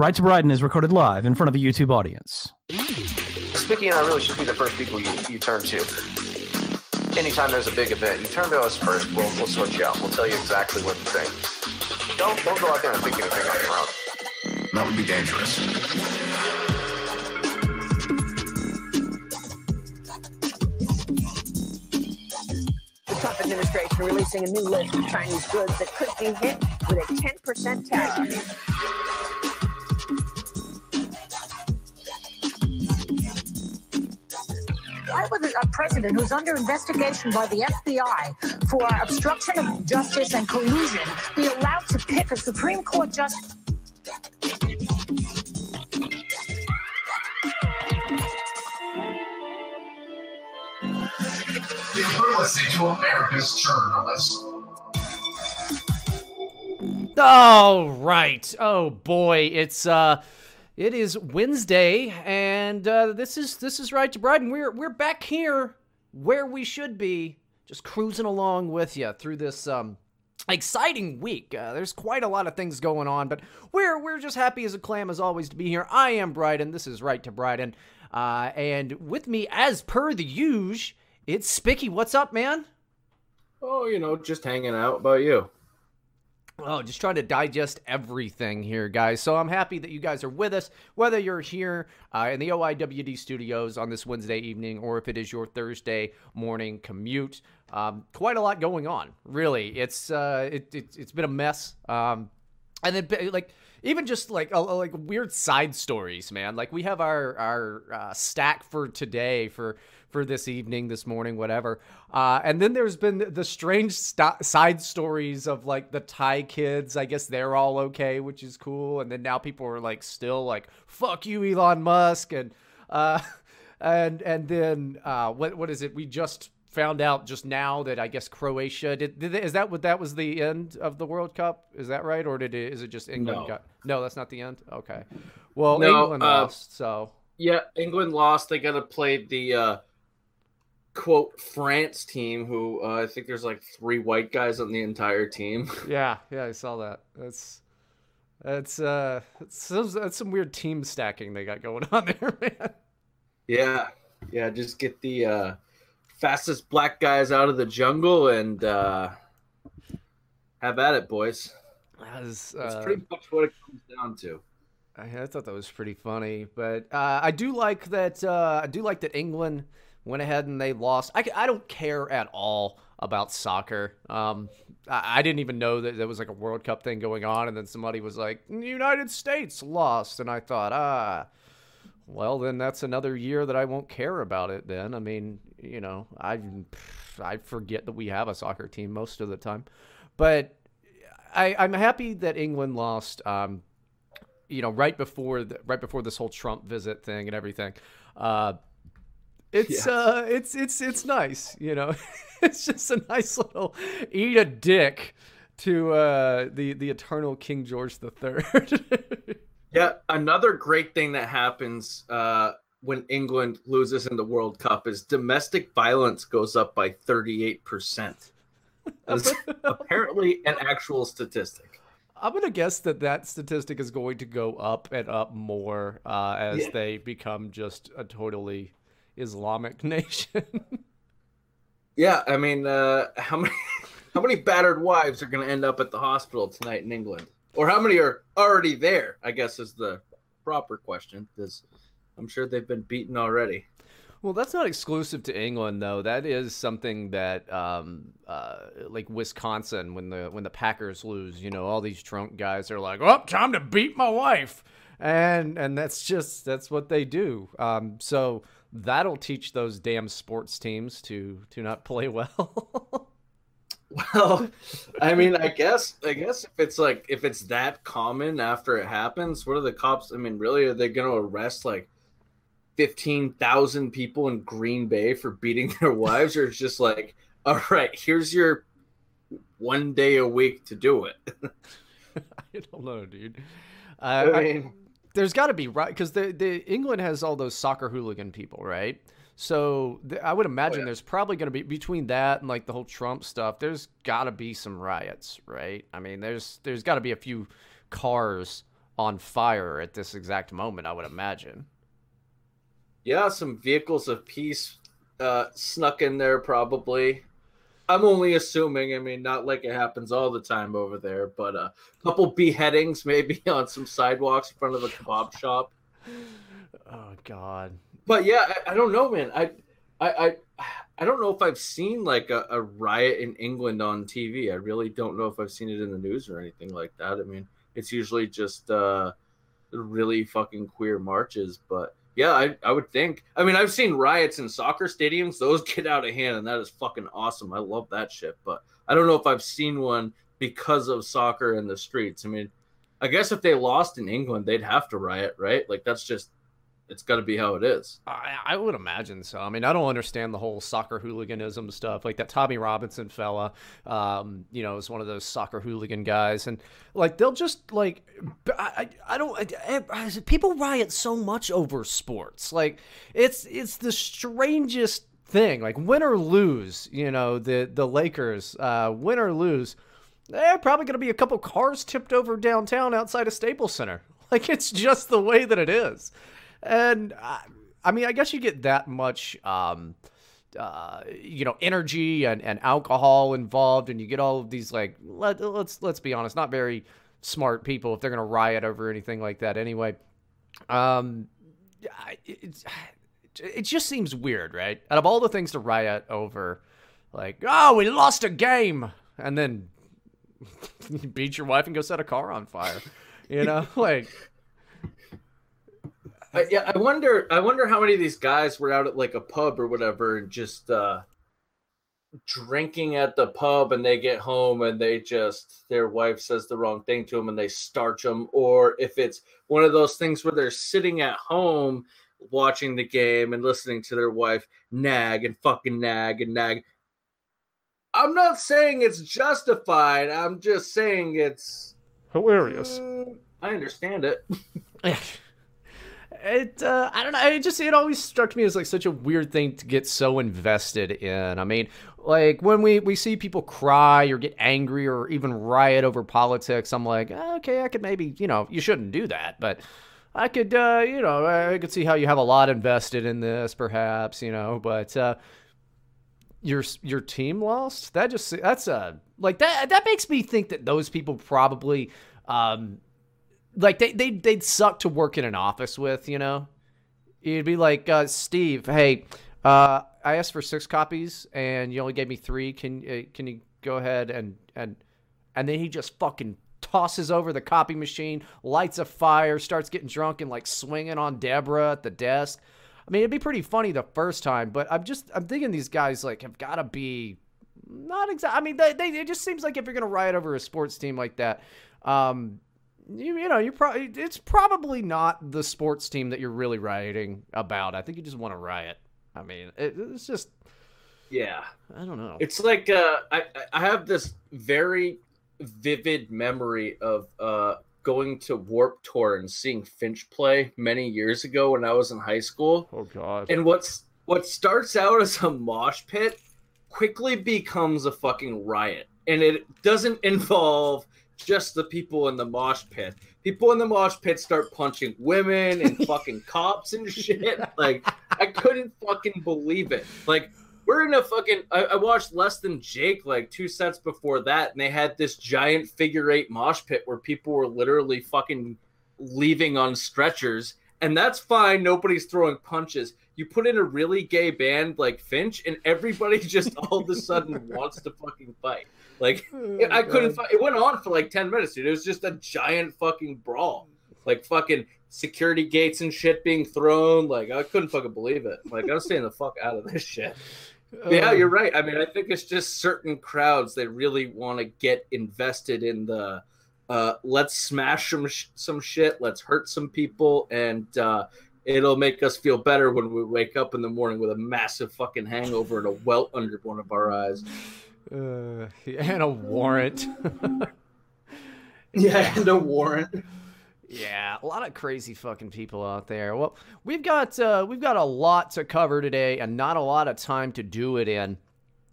Right to Brighton is recorded live in front of a YouTube audience. Spicky and I really should be the first people you, you turn to. Anytime there's a big event, you turn to us first. We'll, we'll sort you out. We'll tell you exactly what to think. Don't, don't go out there and think anything on your own. That would be dangerous. The Trump administration releasing a new list of Chinese goods that could be hit with a 10% tax. Why would a president who's under investigation by the FBI for obstruction of justice and collusion be allowed to pick a Supreme Court justice? You're listening to America's Journalist. All right. Oh boy, it's uh it is Wednesday and uh this is this is right to Brighton. We're we're back here where we should be, just cruising along with you through this um exciting week. Uh, there's quite a lot of things going on, but we're we're just happy as a clam as always to be here. I am Brighton. This is Right to Brighton. Uh and with me as per the usual, it's Spicky. What's up, man? Oh, you know, just hanging out. About you? Oh, just trying to digest everything here, guys. So I'm happy that you guys are with us, whether you're here uh, in the OIWD studios on this Wednesday evening or if it is your Thursday morning commute. Um, quite a lot going on, really. It's uh, it, it, has been a mess. Um, and then like even just like like weird side stories, man. Like we have our our uh, stack for today for for this evening, this morning, whatever. Uh, and then there's been the strange st- side stories of like the Thai kids. I guess they're all okay, which is cool. And then now people are like still like fuck you, Elon Musk, and uh, and and then uh, what what is it? We just found out just now that I guess Croatia did, did is that what that was the end of the World Cup? Is that right, or did it? Is it just England No. got? No, that's not the end. Okay, well No, England uh, lost, so Yeah, England lost. They got to play the uh, quote France team, who uh, I think there's like three white guys on the entire team. yeah, yeah, I saw that. That's that's uh, that's, that's some weird team stacking they got going on there, man. yeah, yeah. Just get the uh, fastest black guys out of the jungle and uh, have at it, boys. That That's uh, pretty much what it comes down to. I, I thought that was pretty funny, but uh, I do like that. Uh, I do like that England went ahead and they lost. I, I don't care at all about soccer. Um, I, I didn't even know that there was like a World Cup thing going on, and then somebody was like, "United States lost," and I thought, ah, well, then that's another year that I won't care about it. Then I mean, you know, I I forget that we have a soccer team most of the time, but I, I'm happy that England lost. Um, you know, right before the, right before this whole Trump visit thing and everything. Uh, it's Yeah. uh, it's it's it's nice. You know, it's just a nice little eat a dick to uh, the the eternal King George the Third. Yeah, another great thing that happens uh, when England loses in the World Cup is domestic violence goes up by 38%. That's apparently an actual statistic. I'm gonna guess that that statistic is going to go up and up more uh, as Yeah. they become just a totally Islamic nation. Yeah, I mean, uh, how many how many battered wives are going to end up at the hospital tonight in England, or how many are already there? I guess is the proper question because I'm sure they've been beaten already. Well, that's not exclusive to England, though. That is something that, um, uh, like Wisconsin, when the when the Packers lose, you know, all these drunk guys are like, "Oh, time to beat my wife," and and that's just that's what they do. Um, so that'll teach those damn sports teams to to not play well. Well, I mean, I guess I guess if it's like if it's that common after it happens, what are the cops? I mean, really, are they going to arrest like fifteen thousand people in Green Bay for beating their wives, or it's just like, all right, here's your one day a week to do it? I don't know, dude. Uh, I I- mean, there's got to be right because the the England has all those soccer hooligan people, right? So th- I would imagine yeah. there's probably going to be between that and like the whole Trump stuff. There's got to be some riots, right? I mean, there's there's got to be a few cars on fire at this exact moment. I would imagine. Yeah, some vehicles of peace uh, snuck in there probably. I'm only assuming. I mean, not like it happens all the time over there, but a couple beheadings maybe on some sidewalks in front of a kebab shop. Oh God. But yeah, I, I don't know, man. I, I, I, I don't know if I've seen like a, a riot in England on TV. I really don't know if I've seen it in the news or anything like that. I mean, it's usually just uh, really fucking queer marches, but yeah, I, I would think. I mean, I've seen riots in soccer stadiums; those get out of hand, and that is fucking awesome. I love that shit. But I don't know if I've seen one because of soccer in the streets. I mean, I guess if they lost in England, they'd have to riot, right? Like that's just it's got to be how it is. I, I would imagine so. I mean, I don't understand the whole soccer hooliganism stuff. Like that Tommy Robinson fella, um, you know, is one of those soccer hooligan guys, and like they'll just like, I, I don't. I, people riot so much over sports. Like it's it's the strangest thing. Like win or lose, you know, the the Lakers, uh, win or lose. They're probably going to be a couple cars tipped over downtown outside of Staples Center. Like it's just the way that it is and I, I mean, I guess you get that much, um, uh, you know, energy and, and alcohol involved, and you get all of these like let, let's let's be honest, not very smart people if they're gonna riot over anything like that anyway. Um, it, it just seems weird, right? Out of all the things to riot over, like oh, we lost a game, and then you beat your wife and go set a car on fire, you know, like I, yeah, I wonder. I wonder how many of these guys were out at like a pub or whatever, and just uh, drinking at the pub, and they get home and they just their wife says the wrong thing to them, and they starch them, or if it's one of those things where they're sitting at home watching the game and listening to their wife nag and fucking nag and nag. I'm not saying it's justified. I'm just saying it's hilarious. Uh, I understand it. it uh, I don't know. It just it always struck me as like such a weird thing to get so invested in. I mean, like when we we see people cry or get angry or even riot over politics, I'm like, ah, okay, I could maybe you know you shouldn't do that, but. I could, uh, you know, I could see how you have a lot invested in this, perhaps, you know, but uh, your your team lost. That just that's a like that. That makes me think that those people probably um, like they they they'd suck to work in an office with, you know. You'd be like, uh, Steve, hey, uh, I asked for six copies and you only gave me three. Can uh, can you go ahead and and and then he just fucking tosses over the copy machine, lights a fire, starts getting drunk and like swinging on Deborah at the desk. I mean, it'd be pretty funny the first time, but I'm just I'm thinking these guys like have got to be not exactly. I mean, they, they it just seems like if you're gonna riot over a sports team like that, um, you, you know, you're probably it's probably not the sports team that you're really rioting about. I think you just want to riot. I mean, it, it's just yeah. I don't know. It's like uh, I I have this very vivid memory of uh, going to Warped Tour and seeing Finch play many years ago when I was in high school. Oh God! And what's what starts out as a mosh pit quickly becomes a fucking riot, and it doesn't involve just the people in the mosh pit. People in the mosh pit start punching women and fucking cops and shit. Like, I couldn't fucking believe it. Like, we're in a fucking. I, I, watched Less Than Jake like two sets before that, and they had this giant figure eight mosh pit where people were literally fucking leaving on stretchers. And that's fine. Nobody's throwing punches. You put in a really gay band like Finch, and everybody just all of a sudden wants to fucking fight. Like oh, I couldn't. it went on for like ten minutes, dude. It was just a giant fucking brawl. Like fucking security gates and shit being thrown. Like I couldn't fucking believe it. Like I'm staying the fuck out of this shit. yeah, you're right. I mean, I think it's just certain crowds that really want to get invested in the. Uh, let's smash some sh- some shit. Let's hurt some people, and uh, it'll make us feel better when we wake up in the morning with a massive fucking hangover and a welt under one of our eyes. Uh, and a warrant. yeah, and a warrant. Yeah, a lot of crazy fucking people out there. Well, we've got uh, we've got a lot to cover today, and not a lot of time to do it in.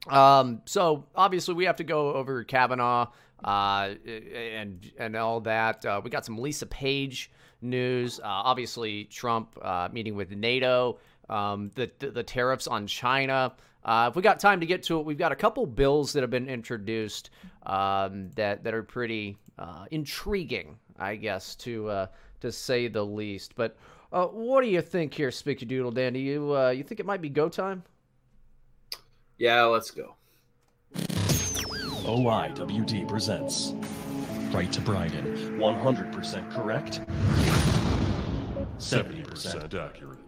Um, so obviously we have to go over Kavanaugh. uh, and and all that. Uh, we got some Lisa Page news. Uh, obviously, Trump uh, meeting with NATO. Um, the, the the tariffs on China. Uh, if we got time to get to it, we've got a couple bills that have been introduced um, that that are pretty uh, intriguing, I guess, to uh, to say the least. But uh, what do you think here, Spicky Doodle Dandy? You uh, you think it might be go time? Yeah, let's go. OIWD presents Right to Brighton. 100% correct. 70% accurate.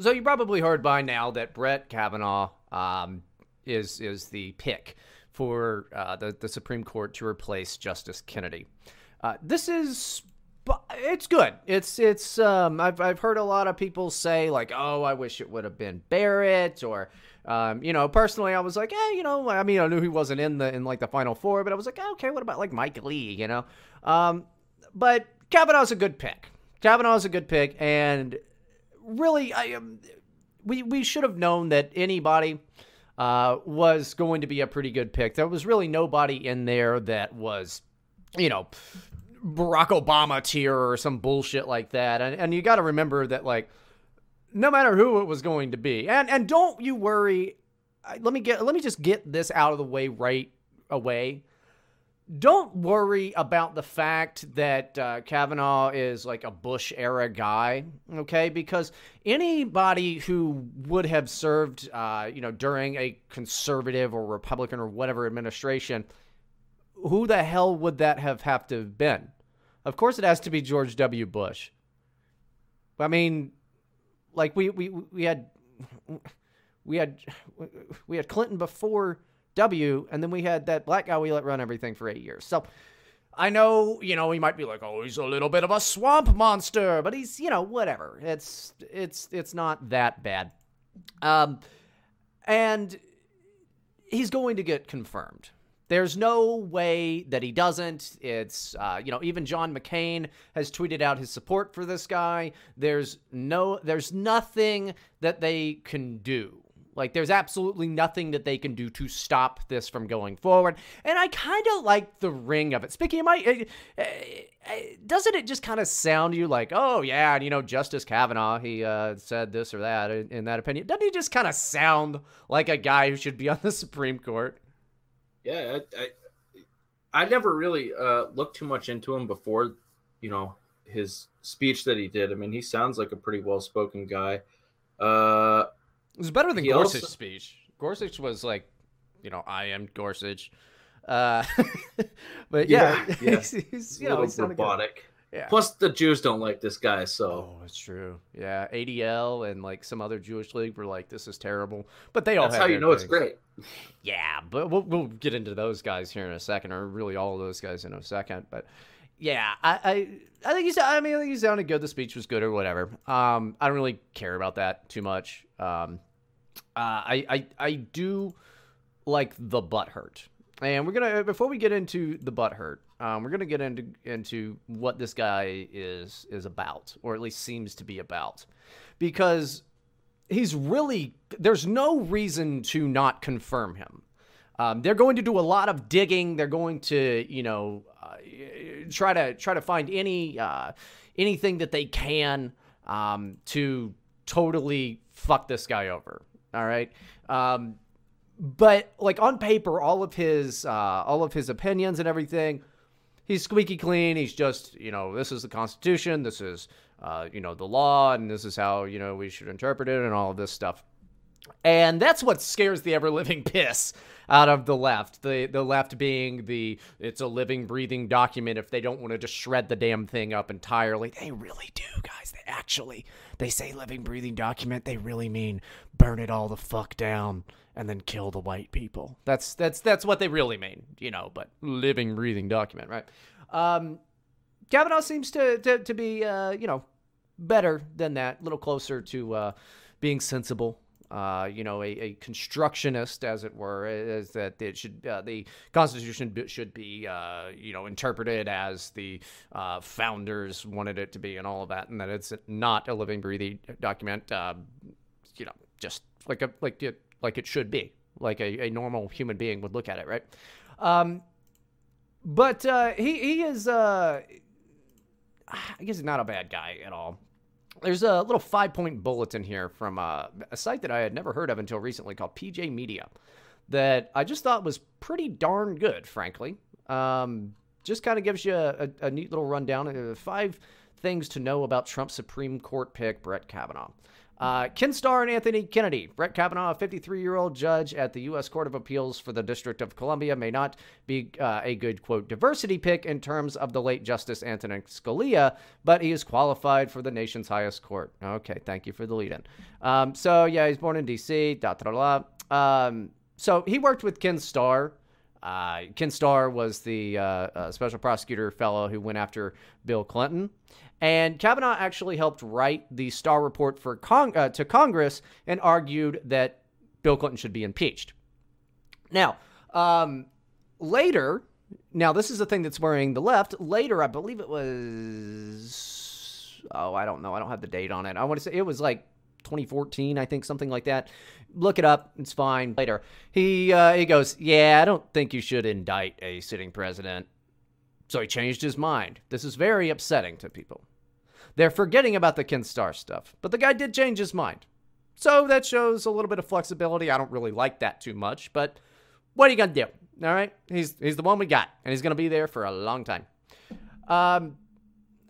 So you probably heard by now that Brett Kavanaugh um, is is the pick for uh, the the Supreme Court to replace Justice Kennedy. Uh, this is it's good. It's it's um, I've I've heard a lot of people say like, oh, I wish it would have been Barrett or. Um, you know, personally, I was like, eh, you know, I mean, I knew he wasn't in the in like the final four, but I was like, okay, what about like Mike Lee, you know? Um, but Kavanaugh's a good pick. Kavanaugh's a good pick, and really, I um, we we should have known that anybody uh, was going to be a pretty good pick. There was really nobody in there that was, you know, Barack Obama tier or some bullshit like that. And and you got to remember that like no matter who it was going to be, and and don't you worry. Let me get let me just get this out of the way right away don't worry about the fact that uh, Kavanaugh is like a Bush era guy, okay? Because anybody who would have served, uh, you know, during a conservative or Republican or whatever administration, who the hell would that have have to have been? Of course, it has to be George W. Bush. I mean, like we we we had we had we had Clinton before W, and then we had that black guy we let run everything for eight years. So I know, you know, he might be like, oh, he's a little bit of a swamp monster, but he's, you know, whatever. It's it's it's not that bad. Um, and he's going to get confirmed. There's no way that he doesn't. It's, uh, you know, even John McCain has tweeted out his support for this guy. There's no, there's nothing that they can do like, there's absolutely nothing that they can do to stop this from going forward. And I kind of like the ring of it. Speaking of my, uh, uh, doesn't it just kind of sound to you like, oh, yeah, you know, Justice Kavanaugh, he uh, said this or that in, in that opinion? Doesn't he just kind of sound like a guy who should be on the Supreme Court? Yeah, I, I, I never really uh, looked too much into him before, you know, his speech that he did. I mean, he sounds like a pretty well spoken guy. Uh, it was better than Gorsuch's also... speech. Gorsuch was like, you know, I am Gorsuch. Uh, but yeah, yeah, yeah. he's, he's you know, he's robotic. Yeah. Plus, the Jews don't like this guy, so. Oh, it's true. Yeah, ADL and like some other Jewish league were like, "This is terrible," but they all. That's how you know things. it's great. Yeah, but we'll we'll get into those guys here in a second, or really all of those guys in a second. But yeah, I I, I think he's. I mean, I think he sounded good. The speech was good, or whatever. Um, I don't really care about that too much. Um, uh, I, I I do like the butt hurt, and we're gonna before we get into the butt hurt, um, we're gonna get into into what this guy is is about, or at least seems to be about, because he's really there's no reason to not confirm him. Um, they're going to do a lot of digging. They're going to, you know, uh, try to try to find any uh, anything that they can um, to totally fuck this guy over. All right. Um, but like on paper, all of his uh, all of his opinions and everything, he's squeaky clean. He's just you know this is the Constitution, this is uh, you know the law, and this is how you know we should interpret it, and all of this stuff. And that's what scares the ever living piss out of the left. The the left being the it's a living, breathing document. If they don't want to just shred the damn thing up entirely, they really do, guys. They actually they say living, breathing document. They really mean burn it all the fuck down and then kill the white people. That's that's that's what they really mean, you know. But living, breathing document, right? Um, Kavanaugh seems to to, to be uh, you know better than that, a little closer to uh, being sensible uh, you know, a, a, constructionist, as it were, is that it should uh, the Constitution should be, uh, you know, interpreted as the uh, founders wanted it to be, and all of that, and that it's not a living, breathing document, uh, you know, just like a like it like it should be. like a, a normal human being would look at it, right? Um, but he he is I guess he's not a bad guy at all. There's a little five point bulletin here from uh, a site that I had never heard of until recently called PJ Media that I just thought was pretty darn good, frankly. Um, just kind of gives you a, a, a neat little rundown of five things to know about Trump's Supreme Court pick, Brett Kavanaugh. Uh, Ken Starr and Anthony Kennedy. Brett Kavanaugh, a 53 year old judge at the U.S. Court of Appeals for the District of Columbia, may not be uh, a good, quote, diversity pick in terms of the late Justice Antonin Scalia, but he is qualified for the nation's highest court. Okay, thank you for the lead in. Um, so, yeah, he's born in D.C., da da da. Um, so he worked with Ken Starr. Uh, Ken Starr was the uh, uh, special prosecutor fellow who went after Bill Clinton. And Kavanaugh actually helped write the Starr report for Cong- uh, to Congress and argued that Bill Clinton should be impeached. Now, um, later, now this is the thing that's worrying the left. Later, I believe it was, oh, I don't know. I don't have the date on it. I want to say it was like 2014, I think, something like that. Look it up. It's fine. Later, he uh, he goes, yeah, I don't think you should indict a sitting president. So he changed his mind. This is very upsetting to people. They're forgetting about the Ken Starr stuff, but the guy did change his mind. So that shows a little bit of flexibility. I don't really like that too much, but what are you gonna do? All right, he's he's the one we got, and he's gonna be there for a long time. Um,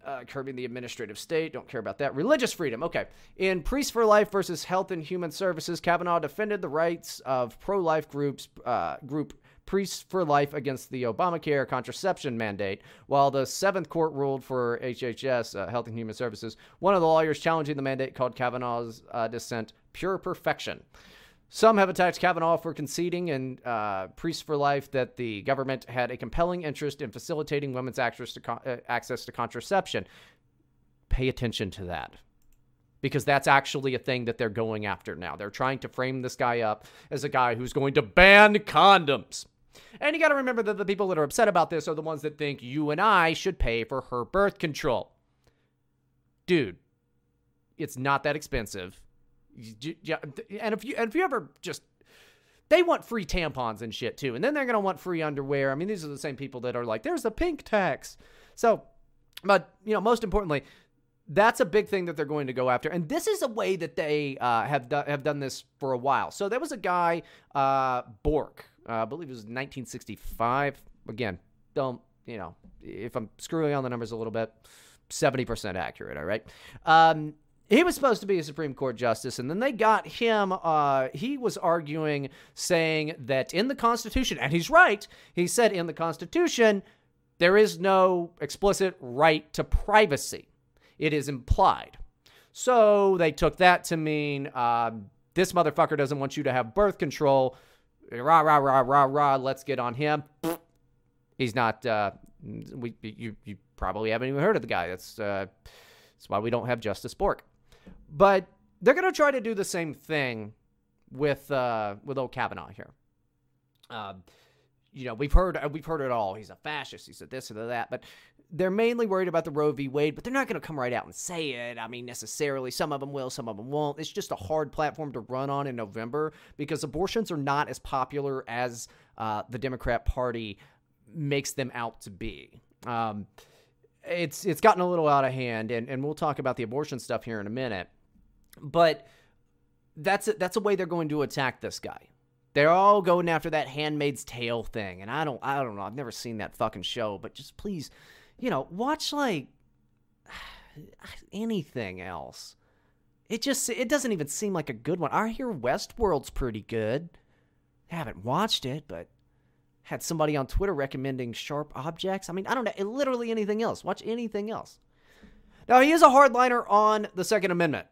uh, curbing the administrative state. Don't care about that. Religious freedom. Okay. In Priests for Life versus Health and Human Services, Kavanaugh defended the rights of pro-life groups uh, group Priests for Life against the Obamacare contraception mandate, while the Seventh Court ruled for HHS, uh, Health and Human Services. One of the lawyers challenging the mandate called Kavanaugh's uh, dissent pure perfection. Some have attacked Kavanaugh for conceding in uh, Priests for Life that the government had a compelling interest in facilitating women's access to, con- uh, access to contraception. Pay attention to that because that's actually a thing that they're going after now. They're trying to frame this guy up as a guy who's going to ban condoms. And you got to remember that the people that are upset about this are the ones that think you and I should pay for her birth control. Dude, it's not that expensive. And if you and if you ever just they want free tampons and shit too. And then they're going to want free underwear. I mean, these are the same people that are like there's a pink tax. So, but you know, most importantly, that's a big thing that they're going to go after, and this is a way that they uh, have do- have done this for a while. So there was a guy, uh, Bork, uh, I believe it was 1965. Again, don't you know if I'm screwing on the numbers a little bit, 70% accurate. All right. Um, he was supposed to be a Supreme Court justice, and then they got him. Uh, he was arguing, saying that in the Constitution, and he's right. He said in the Constitution there is no explicit right to privacy it is implied. So they took that to mean uh, this motherfucker doesn't want you to have birth control. Rah, rah, rah, rah, rah. Let's get on him. He's not, uh, we, you, you probably haven't even heard of the guy. That's, uh, that's why we don't have Justice Bork. But they're to try to do the same thing with, uh, with old Kavanaugh here. Uh, you know, we've heard we've heard it all. He's a fascist. He's a this or that. But they're mainly worried about the Roe v. Wade, but they're not going to come right out and say it. I mean, necessarily. Some of them will, some of them won't. It's just a hard platform to run on in November because abortions are not as popular as uh, the Democrat Party makes them out to be. Um, it's it's gotten a little out of hand, and, and we'll talk about the abortion stuff here in a minute. But that's a, that's a way they're going to attack this guy. They're all going after that Handmaid's Tale thing, and I don't I don't know. I've never seen that fucking show, but just please you know, watch like anything else. It just it doesn't even seem like a good one. I hear Westworld's pretty good. I haven't watched it, but had somebody on Twitter recommending Sharp Objects. I mean, I don't know, literally anything else. Watch anything else. Now, he is a hardliner on the Second Amendment.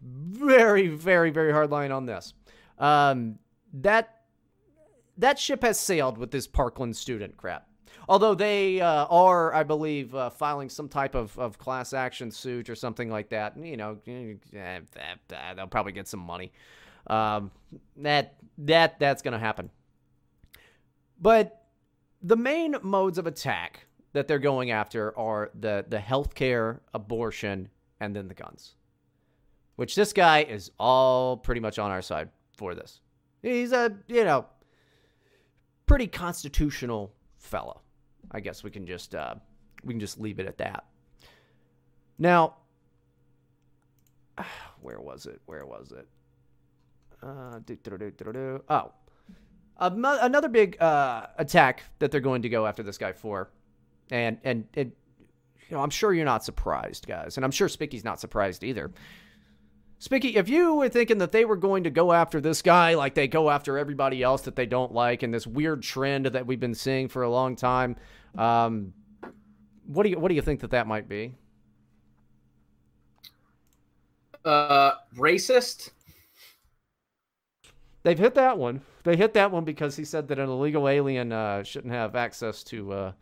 Very, very, very hardline on this. Um, that that ship has sailed with this Parkland student crap. Although they uh, are, I believe, uh, filing some type of, of class action suit or something like that. You know, eh, they'll probably get some money. Um, that that that's going to happen. But the main modes of attack that they're going after are the the healthcare, abortion, and then the guns. Which this guy is all pretty much on our side for this. He's a, you know, pretty constitutional fella. I guess we can just uh, we can just leave it at that. Now, where was it? Where was it? Uh, do-do-do-do-do-do. oh, another big uh, attack that they're going to go after this guy for, and and and you know I'm sure you're not surprised, guys, and I'm sure Spicky's not surprised either. Spicky, if you were thinking that they were going to go after this guy like they go after everybody else that they don't like, and this weird trend that we've been seeing for a long time, um, what do you what do you think that that might be? Uh, racist. They've hit that one. They hit that one because he said that an illegal alien uh, shouldn't have access to uh,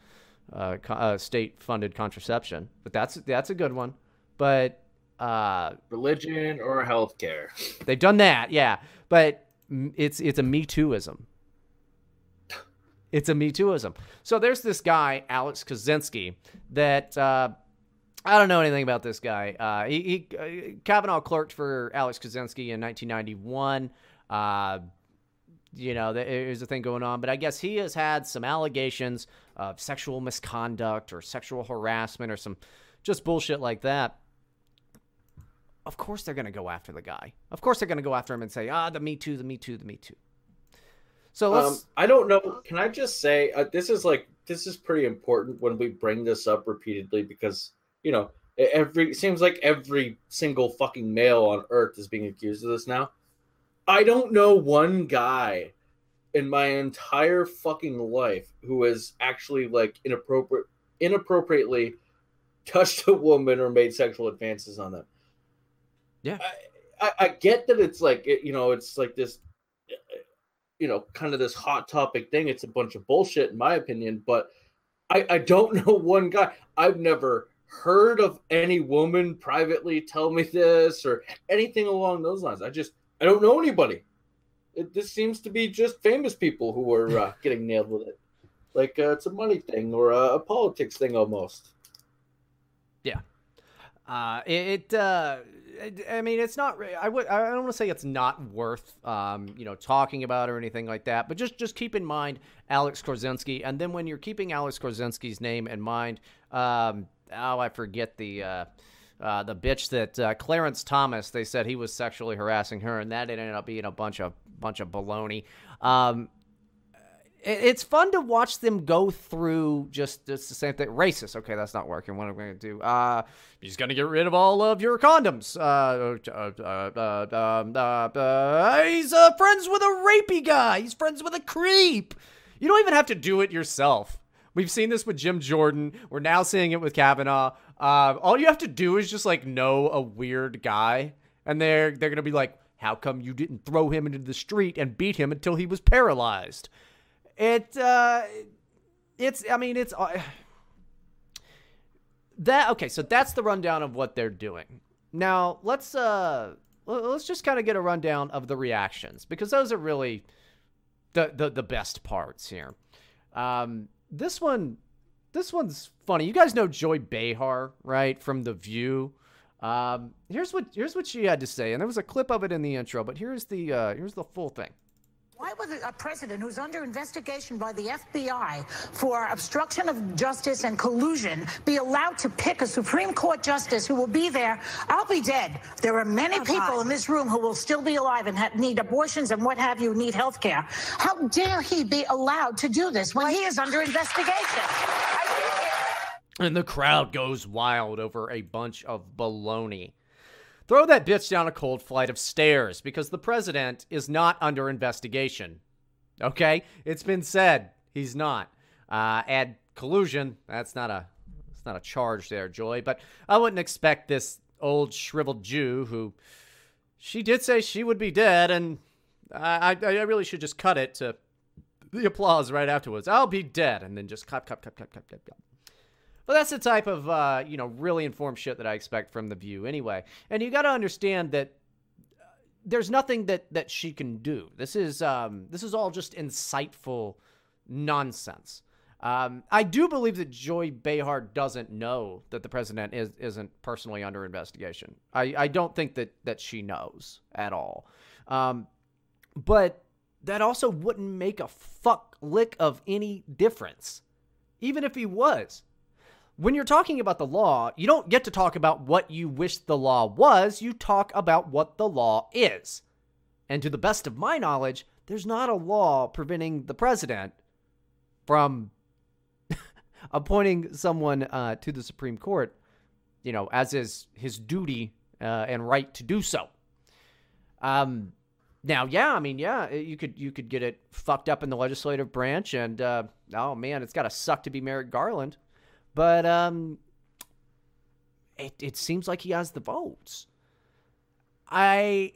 uh, co- uh, state-funded contraception. But that's that's a good one. But uh, religion or healthcare. They've done that, yeah. But it's it's a Me Tooism. It's a Me Tooism. So there's this guy, Alex Kaczynski, that uh, I don't know anything about this guy. Uh, he, he uh, Kavanaugh clerked for Alex Kaczynski in 1991. Uh, you know, there's a thing going on, but I guess he has had some allegations of sexual misconduct or sexual harassment or some just bullshit like that of course they're going to go after the guy. Of course they're going to go after him and say, ah, the Me Too, the Me Too, the Me Too. So let's. Um, I don't know. Can I just say uh, this is like this is pretty important when we bring this up repeatedly because you know every it seems like every single fucking male on earth is being accused of this now. I don't know one guy in my entire fucking life who has actually like inappropriate inappropriately touched a woman or made sexual advances on them. Yeah. I, I, I get that it's like it, you know it's like this you know kind of this hot topic thing. It's a bunch of bullshit in my opinion, but I I don't know one guy. I've never heard of any woman privately tell me this or anything along those lines. I just I don't know anybody. It, this seems to be just famous people who are uh, getting nailed with it. Like uh, it's a money thing or a, a politics thing almost. Yeah. Uh, it, it uh, I mean, it's not. I would. I don't want to say it's not worth, um, you know, talking about or anything like that. But just, just keep in mind Alex Kozinski, and then when you're keeping Alex Kozinski's name in mind, um, oh, I forget the. Uh, uh, the bitch that uh, Clarence Thomas, they said he was sexually harassing her, and that ended up being a bunch of bunch of baloney. Um, it's fun to watch them go through just, just the same thing. Racist. Okay, that's not working. What am I going to do? Uh, he's going to get rid of all of your condoms. Uh, uh, uh, uh he's friends with a rapey guy. He's friends with a creep. You don't even have to do it yourself. We've seen this with Jim Jordan. We're now seeing it with Kavanaugh. all you have to do is just like know a weird guy, and they're they're gonna be like, "How come you didn't throw him into the street and beat him until he was paralyzed?" It uh it's I mean it's uh, that okay, so that's the rundown of what they're doing. Now, let's uh let's just kind of get a rundown of the reactions because those are really the the, the best parts here. Um this one this one's funny. You guys know Joy Behar, right? From The View. Um, here's what here's what she had to say, and there was a clip of it in the intro, but here's the uh, here's the full thing. Why would a president who's under investigation by the FBI for obstruction of justice and collusion be allowed to pick a Supreme Court justice who will be there? I'll be dead. There are many oh, people God. in this room who will still be alive and need abortions and what have you, need health care. How dare he be allowed to do this when he is under investigation? And the crowd goes wild over a bunch of baloney. Throw that bitch down a cold flight of stairs because the president is not under investigation. Okay? It's been said he's not. Uh, add collusion. That's not a that's not a charge there, Joy. But I wouldn't expect this old shriveled Jew who she did say she would be dead, and I, I, I really should just cut it to the applause right afterwards. I'll be dead, and then just cut, cut, cut, cut, cut, cut, cut. But that's the type of, uh, you know, really informed shit that I expect from The View anyway. And you got to understand that uh, there's nothing that, that she can do. This is, um, this is all just insightful nonsense. Um, I do believe that Joy Behar doesn't know that the president is, isn't personally under investigation. I, I don't think that, that she knows at all. Um, but that also wouldn't make a fuck lick of any difference, even if he was. When you're talking about the law, you don't get to talk about what you wish the law was, you talk about what the law is. And to the best of my knowledge, there's not a law preventing the president from appointing someone uh, to the Supreme Court, you know, as is his duty uh, and right to do so. Um, now, yeah, I mean, yeah, you could you could get it fucked up in the legislative branch, and uh, oh man, it's got to suck to be Merrick Garland, but um, it it seems like he has the votes. I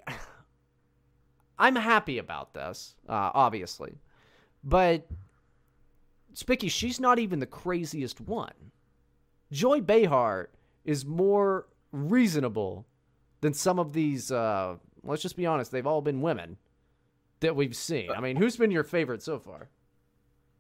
I'm happy about this, uh, obviously, but Spicky, she's not even the craziest one. Joy Behar is more reasonable than some of these. Uh, let's just be honest; they've all been women that we've seen. I mean, who's been your favorite so far?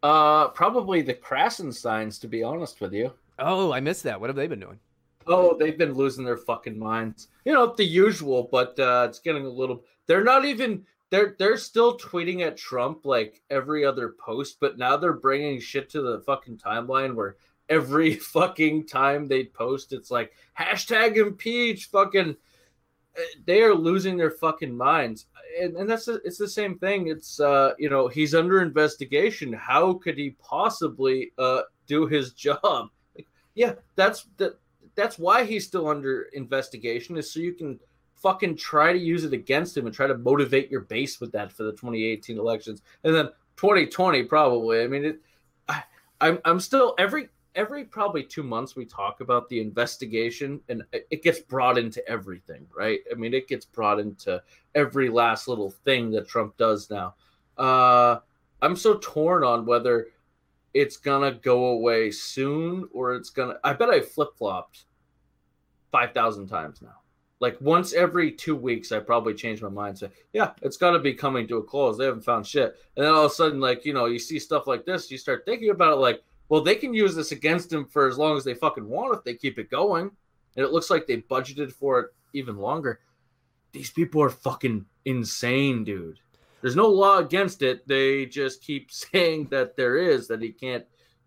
Uh, probably the Krassensteins, to be honest with you. Oh, I missed that. What have they been doing? Oh, they've been losing their fucking minds. You know, the usual, but uh, it's getting a little. They're not even. They're they're still tweeting at Trump like every other post, but now they're bringing shit to the fucking timeline where every fucking time they post, it's like hashtag impeach. Fucking, they are losing their fucking minds, and, and that's the, it's the same thing. It's uh, you know, he's under investigation. How could he possibly uh do his job? Yeah, that's that that's why he's still under investigation is so you can fucking try to use it against him and try to motivate your base with that for the 2018 elections and then 2020 probably i mean it I, i'm i'm still every every probably two months we talk about the investigation and it gets brought into everything right? I mean it gets brought into every last little thing that trump does now. Uh i'm so torn on whether it's gonna go away soon or it's gonna i bet i flip-flopped 5000 times now. Like once every two weeks i probably change my mind say yeah it's got to be coming to a close. They haven't found shit. And then all of a sudden like you know you see stuff like this you start thinking about it like well they can use this against him for as long as they fucking want if they keep it going. And it looks like they budgeted for it even longer. These people are fucking insane dude. There's no law against it. They just keep saying that there is that he can't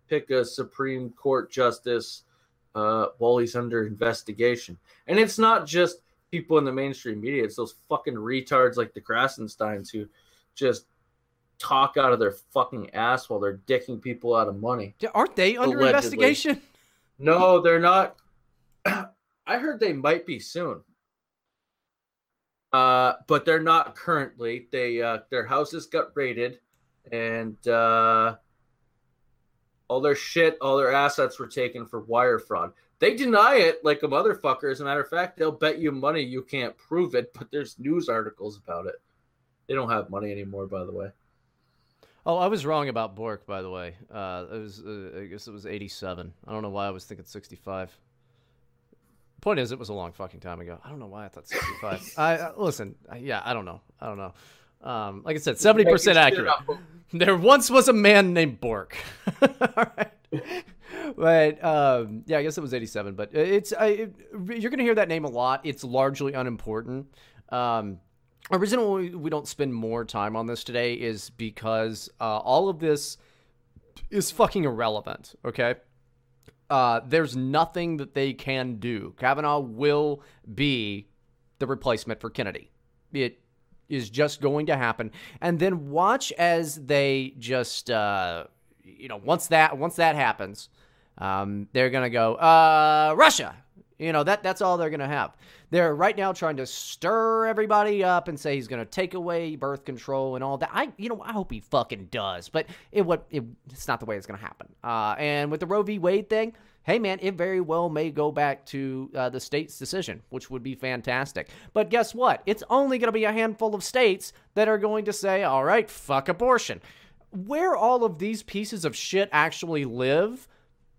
pick a supreme court justice uh, while he's under investigation. And it's not just people in the mainstream media, it's those fucking retards like the Krassensteins who just talk out of their fucking ass while they're dicking people out of money. Aren't they under Allegedly. investigation? No, they're not. I heard they might be soon. Uh, but they're not currently. They uh, their houses got raided, and uh, all their shit, all their assets were taken for wire fraud. They deny it like a motherfucker. As a matter of fact, they'll bet you money you can't prove it, but there's news articles about it. They don't have money anymore, by the way. Oh, I was wrong about Bork, by the way. Uh, it was, uh, I guess it was 87. I don't know why I was thinking 65. Point is, it was a long fucking time ago. I don't know why I thought 65. I uh, listen. Yeah, I don't know. I don't know. Um, like I said, 70% accurate. There once was a man named Bork. All right. But um, yeah, I guess it was 87. But it's I, it, you're gonna hear that name a lot. It's largely unimportant. Um, the reason why we don't spend more time on this today is because uh, all of this is fucking irrelevant. Okay. Uh, there's nothing that they can do. Kavanaugh will be the replacement for Kennedy. It is just going to happen. And then watch as they just, uh, you know, once that once that happens, um, they're gonna go uh, Russia. You know that that's all they're gonna have. They're right now trying to stir everybody up and say he's gonna take away birth control and all that. I you know I hope he fucking does, but it what it, it's not the way it's gonna happen. Uh, and with the Roe v. Wade thing, hey man, it very well may go back to uh, the state's decision, which would be fantastic. But guess what? It's only going to be a handful of states that are going to say, all right, fuck abortion. Where all of these pieces of shit actually live,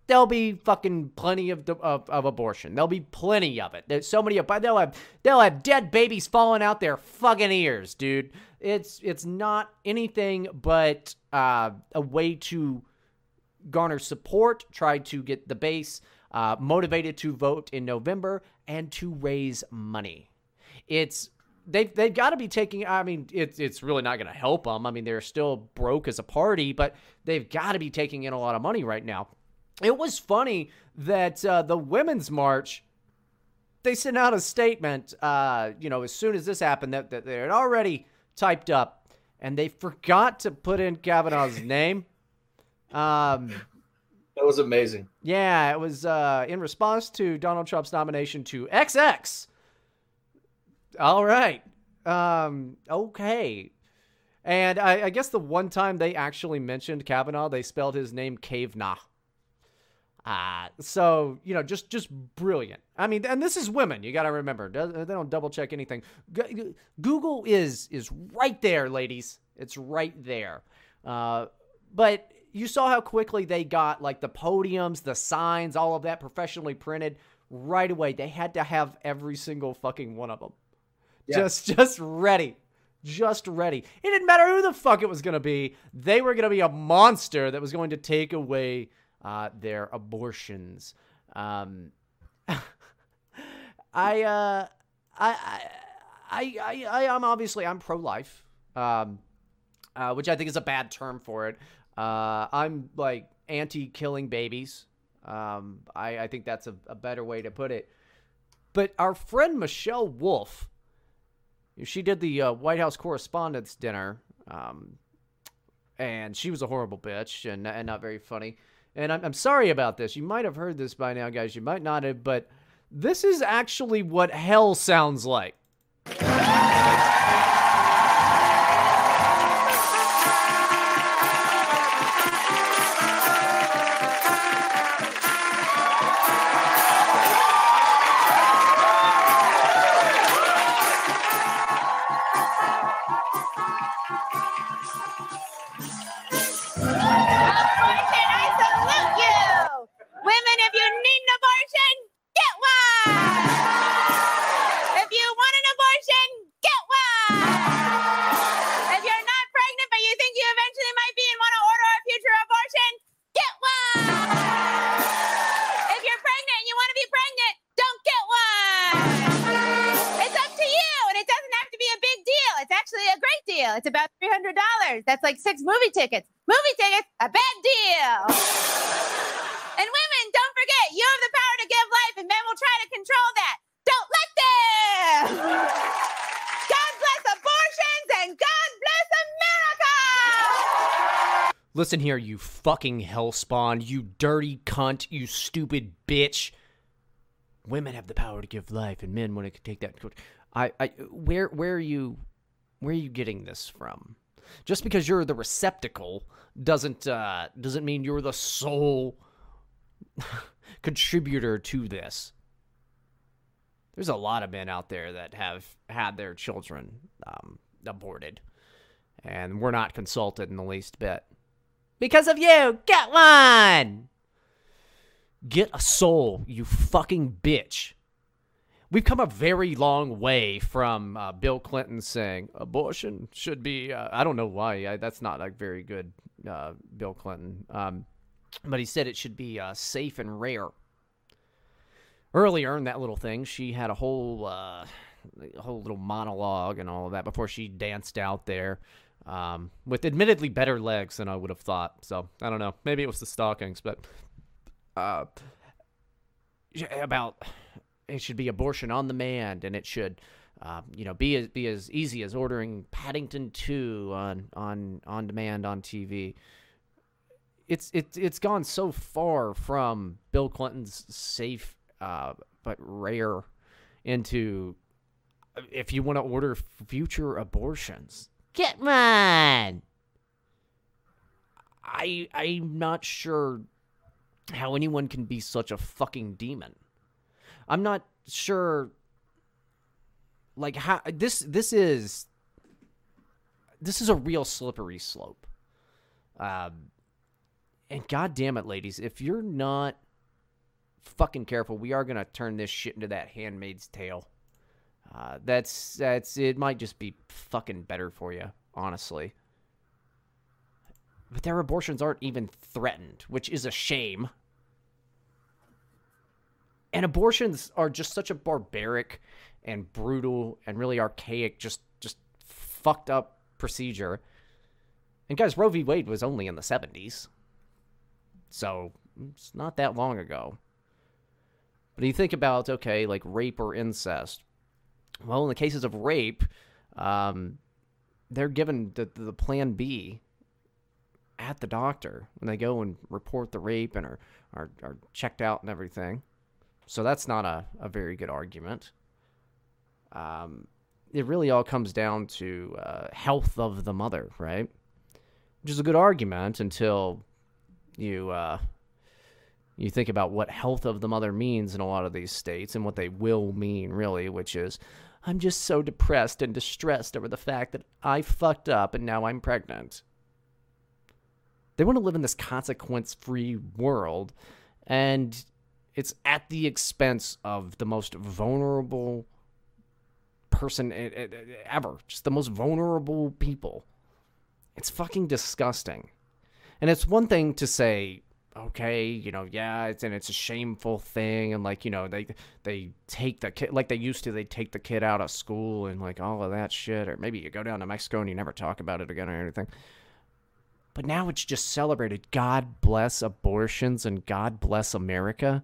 there'll be fucking plenty of, of, of abortion. There'll be plenty of it. There's so many, but they'll have they'll have dead babies falling out their fucking ears, dude. It's it's not anything but uh, a way to garner support, try to get the base uh, motivated to vote in November, and to raise money. It's they've they've got to be taking. I mean, it's it's really not going to help them. I mean, they're still broke as a party, but they've got to be taking in a lot of money right now. It was funny that uh, the women's march they sent out a statement. Uh, you know, as soon as this happened, that, that they had already typed up, and they forgot to put in Kavanaugh's name. Um, That was amazing. yeah, it was uh, in response to Donald Trump's nomination to XX. All right. Um, okay. And I, I guess the one time they actually mentioned Kavanaugh, they spelled his name Kavanaugh. Uh, so, you know, just just brilliant. I mean, and this is women. You got to remember. They don't double check anything. Google is is right there, ladies. It's right there. Uh, but you saw how quickly they got like the podiums, the signs, all of that professionally printed right away. They had to have every single fucking one of them. Yeah. Just just ready. Just ready. It didn't matter who the fuck it was going to be. They were going to be a monster that was going to take away uh, their abortions. Um, I, uh, I, I, I, I, I'm obviously I'm pro-life, um, uh, which I think is a bad term for it. Uh, I'm like anti-killing babies. Um, I, I think that's a, a better way to put it. But our friend Michelle Wolf, she did the uh, White House Correspondents' Dinner, um, and she was a horrible bitch and, and not very funny. And I'm, I'm sorry about this. You might have heard this by now, guys. You might not have, but this is actually what hell sounds like. Listen here, you fucking hellspawn, you dirty cunt, you stupid bitch. Women have the power to give life, and men want to take that. I, I, where, where are you, where are you getting this from? Just because you're the receptacle doesn't uh, doesn't mean you're the sole contributor to this. There's a lot of men out there that have had their children um, aborted, and we're not consulted in the least bit. Because of you, get one. Get a soul, you fucking bitch. We've come a very long way from uh, Bill Clinton saying abortion should be. Uh, I don't know why. I, that's not a very good uh, Bill Clinton. Um, but he said it should be uh, safe and rare. Earlier in that little thing, she had a whole, uh, whole little monologue and all of that before she danced out there um, with admittedly better legs than I would have thought. So I don't know. Maybe it was the stockings, but uh, about it should be abortion on demand, and it should, uh, you know, be as, be as easy as ordering Paddington Two on on on demand on TV. It's it's it's gone so far from Bill Clinton's safe uh, but rare into if you want to order future abortions, get mine. I I'm not sure how anyone can be such a fucking demon. I'm not sure like how this this is this is a real slippery slope. Um and god damn it ladies, if you're not fucking careful, we are going to turn this shit into that handmaid's tale. Uh, that's that's it might just be fucking better for you, honestly. But their abortions aren't even threatened, which is a shame. And abortions are just such a barbaric and brutal and really archaic, just just fucked up procedure. And guys, Roe v. Wade was only in the 70s. So it's not that long ago. But you think about, okay, like rape or incest. Well, in the cases of rape, um, they're given the, the plan B at the doctor when they go and report the rape and are, are, are checked out and everything. So that's not a, a very good argument. Um, it really all comes down to uh, health of the mother, right? Which is a good argument until you uh, you think about what health of the mother means in a lot of these states and what they will mean, really, which is I'm just so depressed and distressed over the fact that I fucked up and now I'm pregnant. They want to live in this consequence free world, and it's at the expense of the most vulnerable person ever, just the most vulnerable people. It's fucking disgusting. And it's one thing to say, okay, you know, yeah, it's and it's a shameful thing, and like you know, they they take the kid like they used to, they take the kid out of school and like all of that shit, or maybe you go down to Mexico and you never talk about it again or anything. But now it's just celebrated. God bless abortions and God bless America.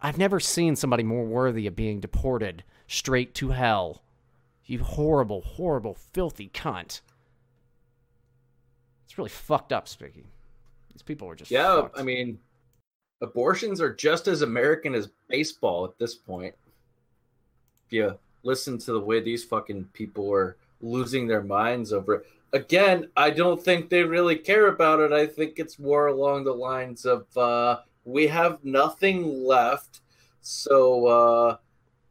I've never seen somebody more worthy of being deported straight to hell. You horrible, horrible, filthy cunt. It's really fucked up, Spicky. These people are just Yeah, fucked. I mean, abortions are just as American as baseball at this point. If you listen to the way these fucking people are losing their minds over it. Again, I don't think they really care about it. I think it's more along the lines of uh, we have nothing left, so uh,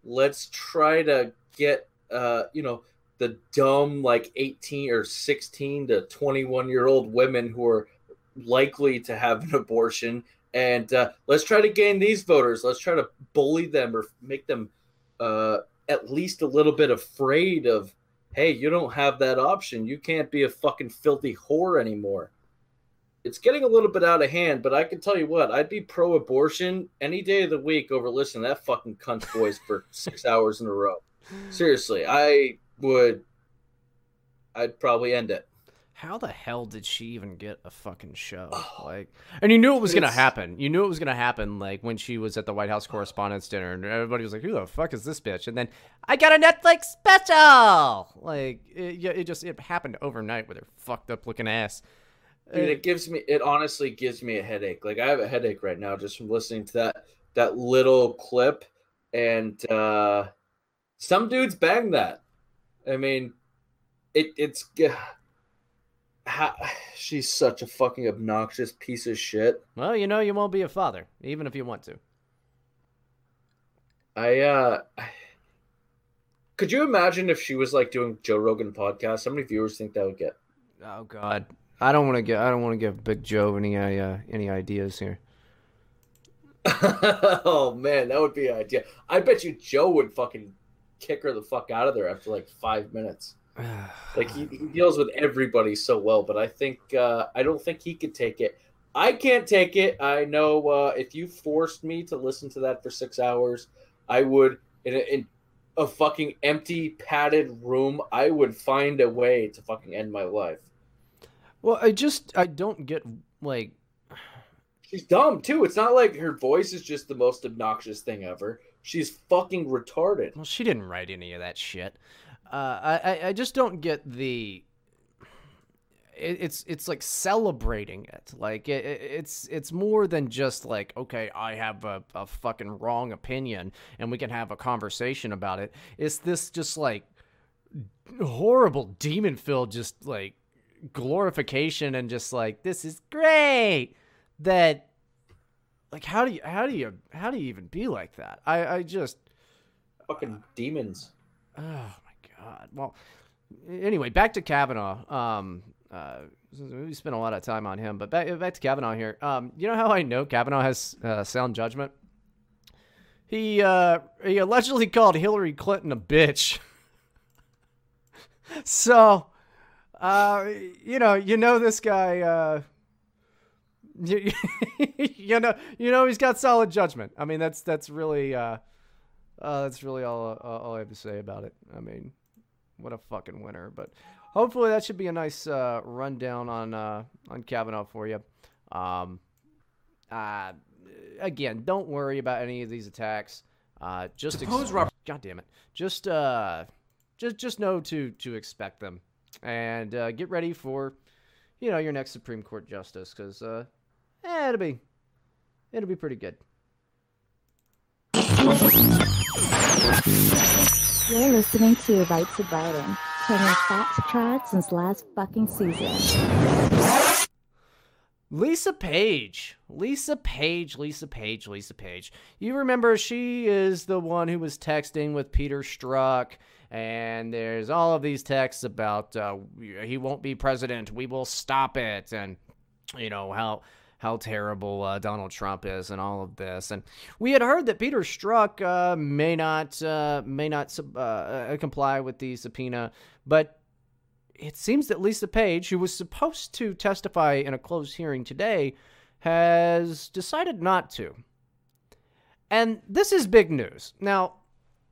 let's try to get uh, you know the dumb like 18 or 16 to 21 year old women who are likely to have an abortion. And uh, let's try to gain these voters. Let's try to bully them or make them uh, at least a little bit afraid of hey you don't have that option. You can't be a fucking filthy whore anymore. It's getting a little bit out of hand but i can tell you what i'd be pro-abortion any day of the week over listening to that fucking cunt's voice for six hours in a row. Seriously i would i'd probably end it How the hell did she even get a fucking show? Like, and you knew it was gonna happen. You knew it was gonna happen. Like when she was at the White House Correspondents' Dinner, and everybody was like, "Who the fuck is this bitch?" And then I got a Netflix special. Like, it, it just it happened overnight with her fucked up looking ass. Dude, it gives me it honestly gives me a headache. Like I have a headache right now just from listening to that that little clip and uh some dudes bang that. I mean it it's how, she's such a fucking obnoxious piece of shit. well, you know, you won't be a father, even if you want to. I uh could you imagine if she was like doing Joe Rogan podcast? How many viewers think that would get? Oh God, I don't want to get. I don't want to give Big Joe any uh, any ideas here. oh man, that would be an idea. I bet you Joe would fucking kick her the fuck out of there after like five minutes. Like he, he deals with everybody so well, but I think uh, I don't think he could take it. I can't take it. I know uh, if you forced me to listen to that for six hours, I would in a, in a fucking empty padded room. I would find a way to fucking end my life. Well, I just I don't get like She's dumb too. It's not like her voice is just the most obnoxious thing ever. She's fucking retarded. Well, she didn't write any of that shit. Uh, I, I just don't get the. It, it's it's like celebrating it. Like it, it- it's it's more than just like okay, I have a, a fucking wrong opinion and we can have a conversation about it. It's this just like horrible demon filled just like glorification and just like this is great that like how do you how do you how do you even be like that? I I just Fucking demons. Oh god. Well, anyway, back to Kavanaugh. Um, uh, we spent a lot of time on him, but back back to Kavanaugh here. Um, you know how I know Kavanaugh has uh, sound judgment? He uh he allegedly called Hillary Clinton a bitch. so, uh, you know, you know this guy. Uh, you, you know, you know, he's got solid judgment. I mean, that's that's really uh, uh that's really all all I have to say about it. I mean, what a fucking winner! But hopefully that should be a nice uh, rundown on uh, on Kavanaugh for you. Um, uh, again, don't worry about any of these attacks. Uh, just Depose Robert- God damn it. Just uh, just just know to to expect them and uh, get ready for you know your next Supreme Court justice because uh, eh, it'll be it'll be pretty good. You're listening to Right to Biden, covering Fox tried since last fucking season. Lisa Page. Lisa Page, Lisa Page, Lisa Page. You remember she is the one who was texting with Peter Strzok, and there's all of these texts about uh, he won't be president, we will stop it, and you know how how terrible uh, Donald Trump is, and all of this. And we had heard that Peter Strzok uh, may not uh, may not uh, uh, comply with the subpoena, but it seems that Lisa Page, who was supposed to testify in a closed hearing today, has decided not to. And this is big news. Now,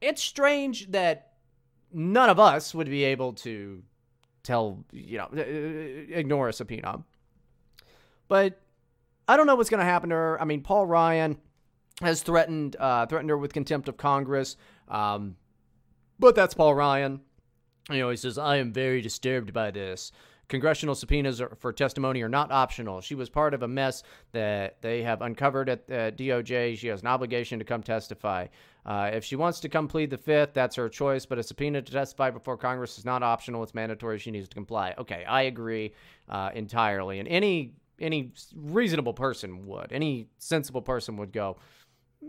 it's strange that none of us would be able to tell, you know, uh, ignore a subpoena. But I don't know what's going to happen to her. I mean, Paul Ryan has threatened uh, threatened her with contempt of Congress. Um, but that's Paul Ryan. You know, he says, I am very disturbed by this. Congressional subpoenas for testimony are not optional. She was part of a mess that they have uncovered at uh, DOJ. She has an obligation to come testify. Uh, if she wants to come plead the fifth, that's her choice. But a subpoena to testify before Congress is not optional. It's mandatory. She needs to comply. Okay, I agree uh, entirely. And any any reasonable person would, any sensible person would go,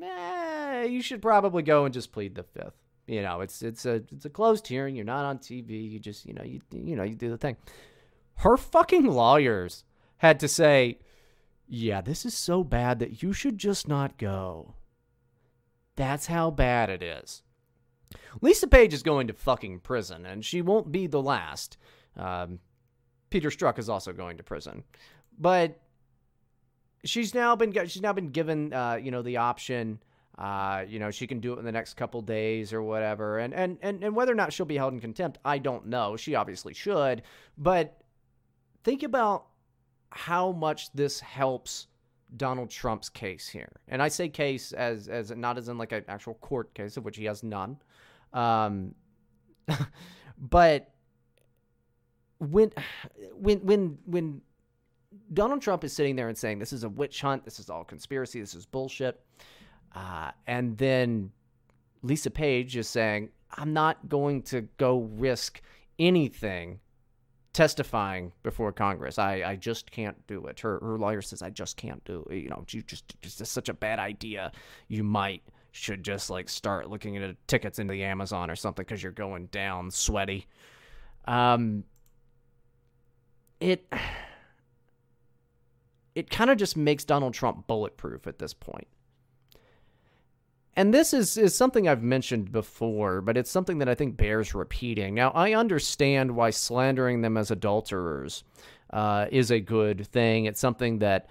eh, you should probably go and just plead the fifth. You know, it's it's a it's a closed hearing. You're not on TV. You just you know you you know you do the thing. Her fucking lawyers had to say, "Yeah, this is so bad that you should just not go." That's how bad it is. Lisa Page is going to fucking prison, and she won't be the last. Um, Peter Strzok is also going to prison, but she's now been she's now been given uh, you know the option uh, you know, she can do it in the next couple days or whatever. And, and and and whether or not she'll be held in contempt, I don't know. She obviously should, but think about how much this helps Donald Trump's case here. And I say case as as not as in like an actual court case of which he has none. Um, but when when when when Donald Trump is sitting there and saying this is a witch hunt, this is all conspiracy, this is bullshit. Uh, and then Lisa Page is saying, I'm not going to go risk anything testifying before Congress. I, I just can't do it. Her, her lawyer says, I just can't do it. You know, you just, it's just such a bad idea. You might should just like start looking at tickets into the Amazon or something because you're going down sweaty. Um, it, it kind of just makes Donald Trump bulletproof at this point. And this is, is something I've mentioned before, but it's something that I think bears repeating. Now, I understand why slandering them as adulterers uh, is a good thing. It's something that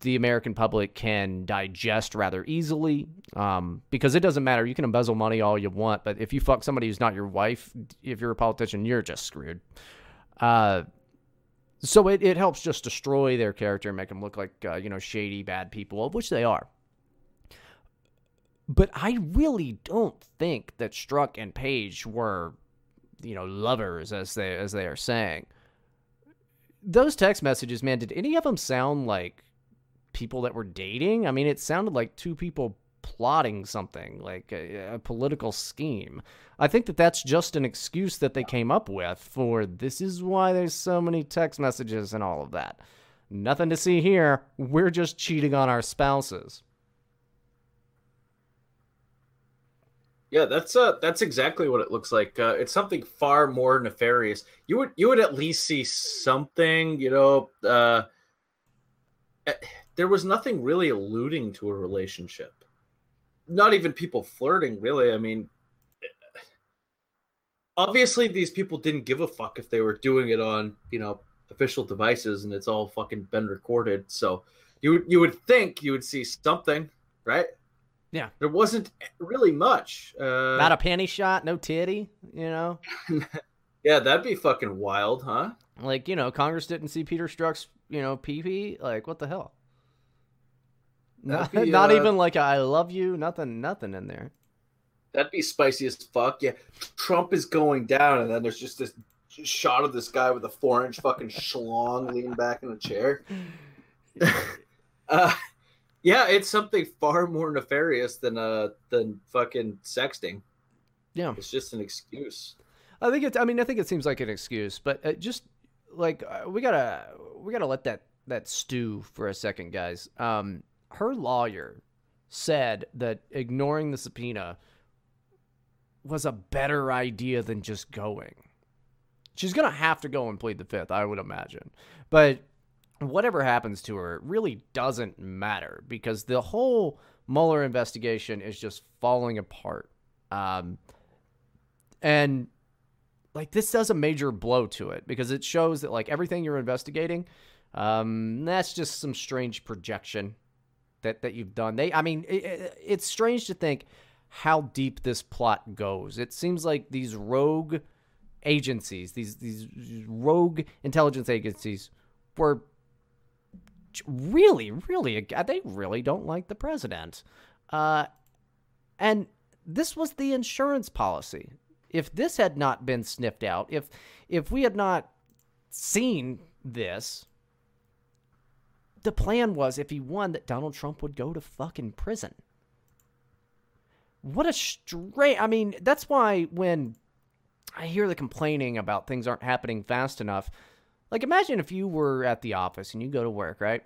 the American public can digest rather easily um, because it doesn't matter. You can embezzle money all you want, but if you fuck somebody who's not your wife, if you're a politician, you're just screwed. Uh, so it, it helps just destroy their character and make them look like, uh, you know, shady, bad people, which they are. But I really don't think that Strzok and Page were, you know, lovers as they as they are saying. Those text messages, man, did any of them sound like people that were dating? I mean, it sounded like two people plotting something, like a, a political scheme. I think that that's just an excuse that they came up with for this is why there's so many text messages and all of that. Nothing to see here. We're just cheating on our spouses. Yeah, that's uh that's exactly what it looks like. Uh, it's something far more nefarious. You would you would at least see something, you know. Uh, eh, there was nothing really alluding to a relationship. Not even people flirting, really. I mean, obviously these people didn't give a fuck if they were doing it on you know official devices and it's all fucking been recorded. So You would you would think you would see something, right? Yeah. There wasn't really much. Uh, Not a panty shot, no titty, you know? yeah, that'd be fucking wild, huh? Like, you know, Congress didn't see Peter Strzok's, you know, pee pee. Like, what the hell? Not, be, not uh, even like a I love you, nothing, nothing in there. That'd be spicy as fuck. Yeah, Trump is going down, and then there's just this shot of this guy with a four inch fucking schlong leaning back in a chair. uh, yeah, it's something far more nefarious than uh than fucking sexting. Yeah, it's just an excuse. I think it. I mean, I think it seems like an excuse, but uh, just like uh, we gotta we gotta let that that stew for a second, guys. Um, her lawyer said that ignoring the subpoena was a better idea than just going. She's gonna have to go and plead the fifth, I would imagine. But whatever happens to her it really doesn't matter because the whole Mueller investigation is just falling apart. Um, and like this does a major blow to it because it shows that like everything you're investigating, um, that's just some strange projection that that you've done. They, I mean, it, it, it's strange to think how deep this plot goes. It seems like these rogue agencies, these these rogue intelligence agencies, were really, really, they really don't like the president. Uh, and this was the insurance policy. If this had not been sniffed out, if if we had not seen this, the plan was if he won that Donald Trump would go to fucking prison. What a strange. I mean, that's why when I hear the complaining about things aren't happening fast enough, like imagine if you were at the office and you go to work, right?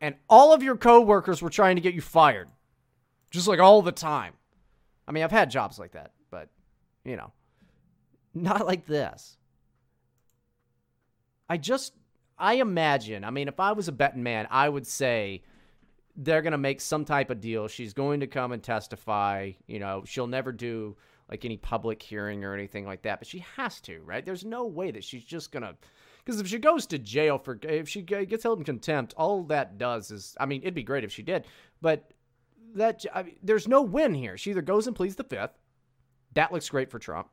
And all of your coworkers were trying to get you fired. Just like all the time. I mean, I've had jobs like that, but you know, not like this. I just I imagine, I mean, if I was a betting man, I would say they're going to make some type of deal. She's going to come and testify. You know, she'll never do like any public hearing or anything like that, but she has to, right? There's no way that she's just going to. Because if she goes to jail for, if she gets held in contempt, all that does is, I mean, it'd be great if she did, but that, I mean, there's no win here. She either goes and pleads the fifth, that looks great for Trump,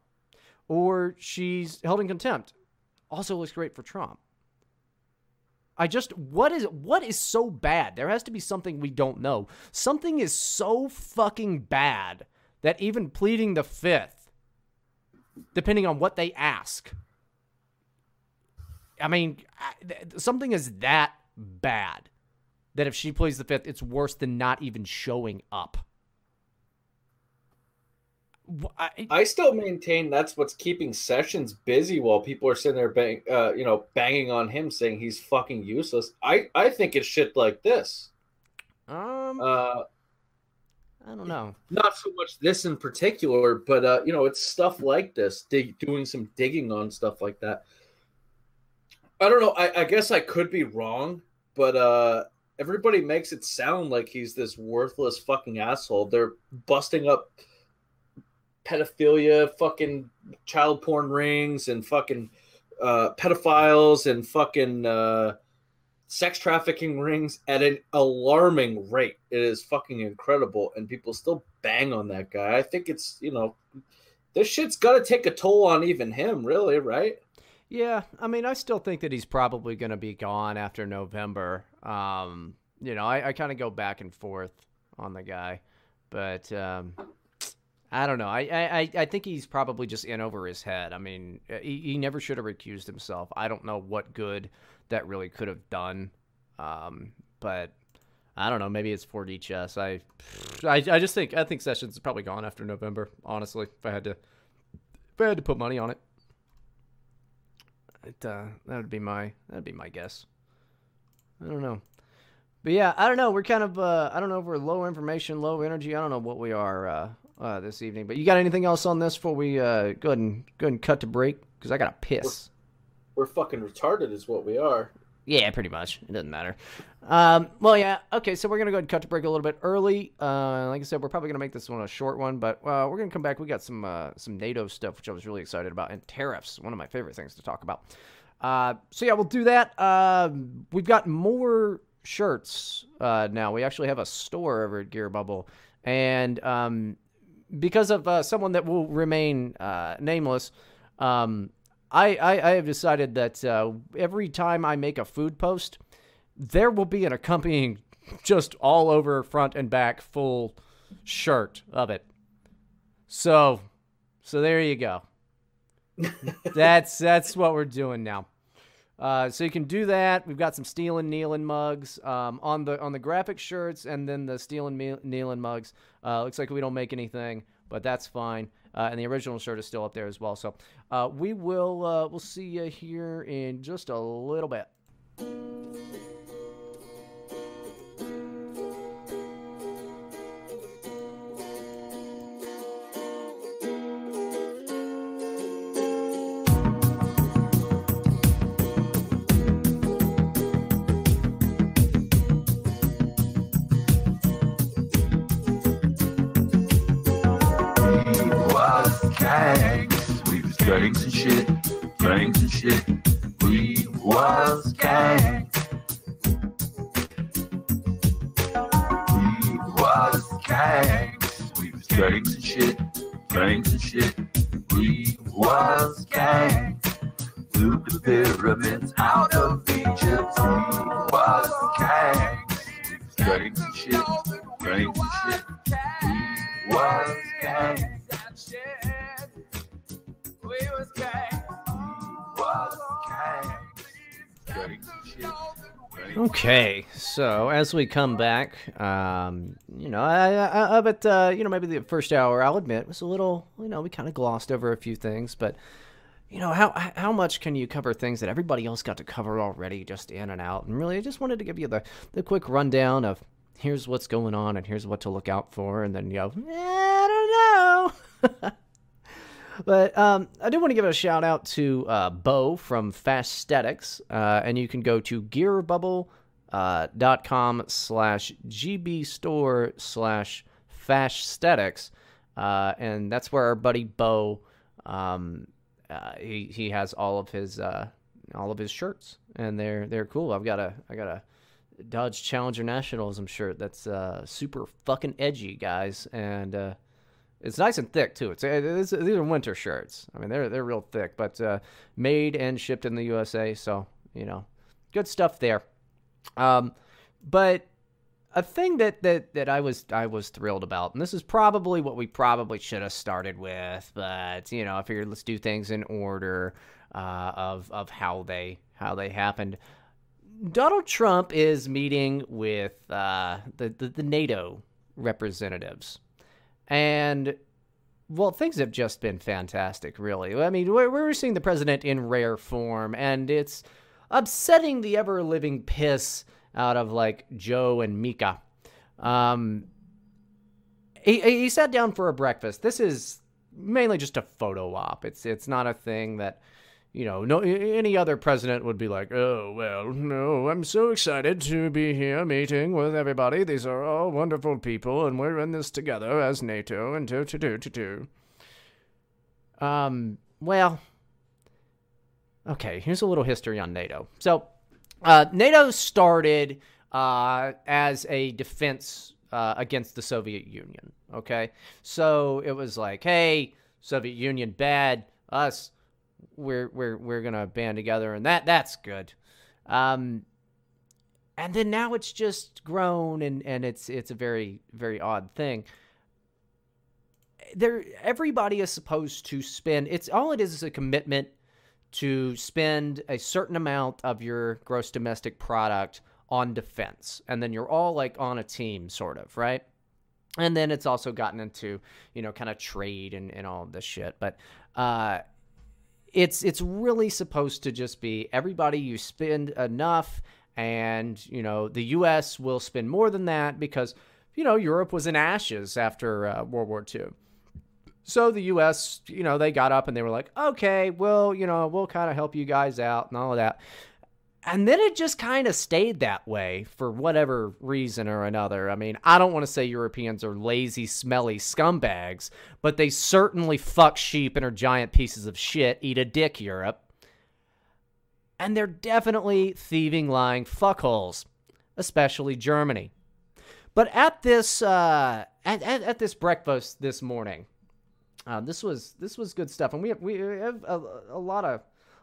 or she's held in contempt, also looks great for Trump. I just what is what is so bad? There has to be something we don't know. Something is so fucking bad that even pleading the fifth, depending on what they ask, I mean, something is that bad that if she pleads the fifth, it's worse than not even showing up. I, I, still maintain that's what's keeping Sessions busy while people are sitting there, bang, uh, you know, banging on him, saying he's fucking useless. I, I think it's shit like this. Um, uh, I don't know. Not so much this in particular, but uh, you know, it's stuff like this, dig, doing some digging on stuff like that. I don't know. I, I guess I could be wrong, but uh, everybody makes it sound like he's this worthless fucking asshole. They're busting up pedophilia, fucking child porn rings, and fucking uh, pedophiles and fucking uh, sex trafficking rings at an alarming rate. It is fucking incredible, and people still bang on that guy. I think it's you know, this shit's got to take a toll on even him, really, right? Yeah, I mean, I still think that he's probably going to be gone after November. Um, you know, I, I kind of go back and forth on the guy, but um, I don't know. I, I I think he's probably just in over his head. I mean, he, he never should have recused himself. I don't know what good that really could have done. Um, but I don't know. Maybe it's 4D chess. I, I I just think I think Sessions is probably gone after November. Honestly, if I had to if I had to put money on it, it uh, that would be my that'd be my guess. I don't know. But yeah, I don't know. We're kind of uh, I don't know if we're low information, low energy. I don't know what we are uh, uh, this evening. But you got anything else on this before we uh, go ahead and go ahead and cut to break? Because I got to piss. We're, we're, fucking retarded, is what we are. Yeah, pretty much. It doesn't matter. Um, well, yeah. Okay, so we're gonna go ahead and cut to break a little bit early. Uh, like I said, we're probably gonna make this one a short one, but uh, we're gonna come back. We got some uh, some NATO stuff, which I was really excited about, and tariffs, one of my favorite things to talk about. Uh, so yeah, we'll do that. Uh, we've got more shirts uh, now. We actually have a store over at Gear Bubble, and um, because of uh, someone that will remain uh, nameless, um, I, I I have decided that uh, every time I make a food post, there will be an accompanying, just all over front and back full shirt of it. So, so there you go. that's that's what we're doing now. Uh, so you can do that. We've got some Steel and Nealon mugs um, on the on the graphic shirts, and then the Steel and Me- Nealon mugs. Uh, looks like we don't make anything, but that's fine. Uh, and the original shirt is still up there as well. So uh, we will uh, we'll see you here in just a little bit. As we come back, um, you know, I, I, I uh, you know maybe the first hour I'll admit was a little, you know, we kind of glossed over a few things, but you know, how how much can you cover things that everybody else got to cover already, just in and out? And really, I just wanted to give you the the quick rundown of here's what's going on and here's what to look out for, and then you go, "Eh, I don't know. But um, I do want to give a shout out to uh, Bo from Fasthetics, uh, and you can go to gearbubble.com uh, dot com slash gb store slash fasthetics, uh, and that's where our buddy Bo um, uh, he he has all of his uh, all of his shirts, and they're they're cool. I've got a I got a Dodge Challenger Nationalism shirt that's uh, super fucking edgy, guys, and uh, it's nice and thick too. It's, it's these are winter shirts. I mean, they're they're real thick, but uh, made and shipped in the USA. So you know, good stuff there. Um, but a thing that, that that I was I was thrilled about, and this is probably what we probably should have started with, but you know, I figured let's do things in order uh, of of how they how they happened. Donald Trump is meeting with uh, the, the the NATO representatives. And well, things have just been fantastic, really. I mean, we're, we're seeing the president in rare form, and it's upsetting the ever living piss out of like Joe and Mika. Um, he, he sat down for a breakfast. This is mainly just a photo op. It's it's not a thing that you know, no any other president would be like, "Oh, well, no, I'm so excited to be here meeting with everybody. These are all wonderful people and we're in this together as NATO and to do to do." Um, well, okay, here's a little history on NATO. So, uh, NATO started uh, as a defense uh, against the Soviet Union. Okay, so it was like, hey, Soviet Union bad, us we're we're we're gonna band together, and that that's good. Um, and then now it's just grown, and and it's it's a very very odd thing. There, everybody is supposed to spend. It's all it is is a commitment to spend a certain amount of your gross domestic product on defense, and then you're all like on a team, sort of, right? And then it's also gotten into you know kind of trade and and all of this shit, but. uh it's it's really supposed to just be everybody you spend enough and you know the US will spend more than that because you know Europe was in ashes after uh, World War II. So the US, you know, they got up and they were like, "Okay, well, you know, we'll kind of help you guys out and all of that." And then it just kind of stayed that way for whatever reason or another. I mean, I don't want to say Europeans are lazy, smelly scumbags, but they certainly fuck sheep and are giant pieces of shit. Eat a dick, Europe. And they're definitely thieving, lying fuckholes. especially Germany. But at this uh, at, at, at this breakfast this morning, uh, this was this was good stuff, and we have we have a, a lot of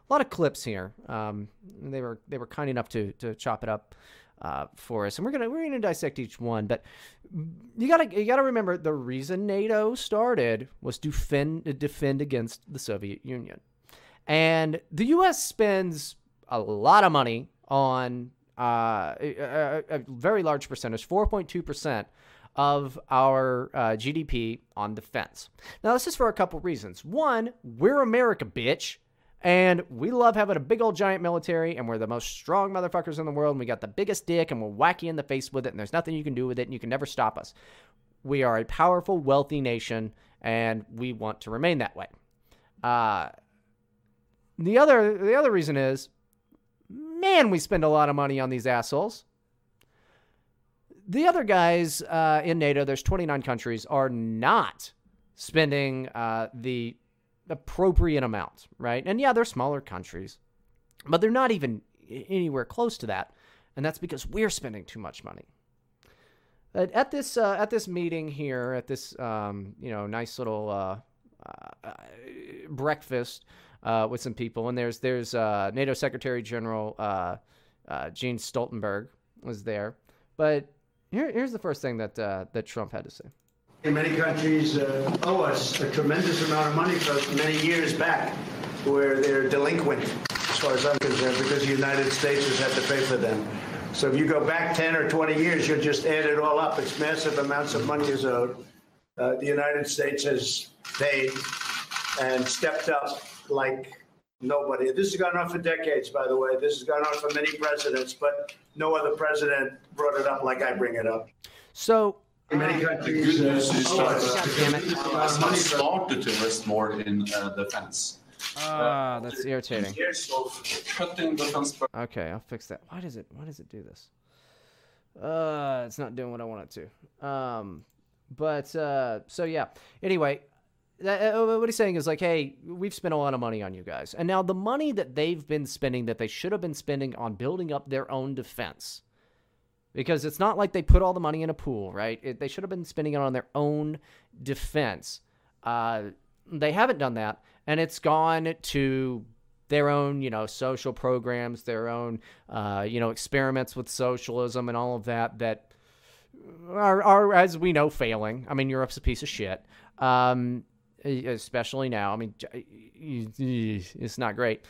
a lot of clips here. Um, they were they were kind enough to to chop it up uh, for us, and we're gonna we're gonna dissect each one. But you gotta you gotta remember the reason NATO started was to defend defend against the Soviet Union, and the U.S. spends a lot of money on uh, a, a, very large percentage, 4.2 percent of our uh, GDP on defense. Now, this is for a couple reasons. One, we're America, bitch. And we love having a big old giant military, and we're the most strong motherfuckers in the world, and we got the biggest dick, and we're whack you in the face with it, and there's nothing you can do with it, and you can never stop us. We are a powerful, wealthy nation, and we want to remain that way. Uh, the other the other reason is, man, we spend a lot of money on these assholes. The other guys uh, in NATO, there's 29 countries, are not spending uh, the appropriate amount, right? And yeah, they're smaller countries, but they're not even anywhere close to that, and that's because we're spending too much money. At this uh, at this meeting here, at this um, you know nice little uh, uh, breakfast uh, with some people, and there's there's uh, NATO Secretary General uh, Jens Stoltenberg was there, but here, here's the first thing that that Trump had to say. Many countries uh, owe us a tremendous amount of money for many years back, where they're delinquent, as far as I'm concerned, because the United States has had to pay for them. So if you go back 10 or 20 years, you'll just add it all up. It's massive amounts of money is owed. Uh, the United States has paid and stepped up like nobody. This has gone on for decades, by the way. This has gone on for many presidents, but no other president brought it up like I bring it up. So Many The countries. good news is uh, that oh, uh, has started to invest more in uh, defense. Ah, that's irritating. Years of cutting defense. Okay, I'll fix that. Why does it why does it do this? Uh it's not doing what I want it to. Um but uh so yeah. Anyway, that, uh, what he's saying is like, hey, we've spent a lot of money on you guys. And now the money that they've been spending that they should have been spending on building up their own defense. Because it's not like they put all the money in a pool, right? It, they should have been spending it on their own defense. Uh, they haven't done that, and it's gone to their own, you know, social programs, their own, uh, you know, experiments with socialism and all of that that are, are, as we know, failing. I mean, Europe's a piece of shit, um, especially now. I mean, it's not great.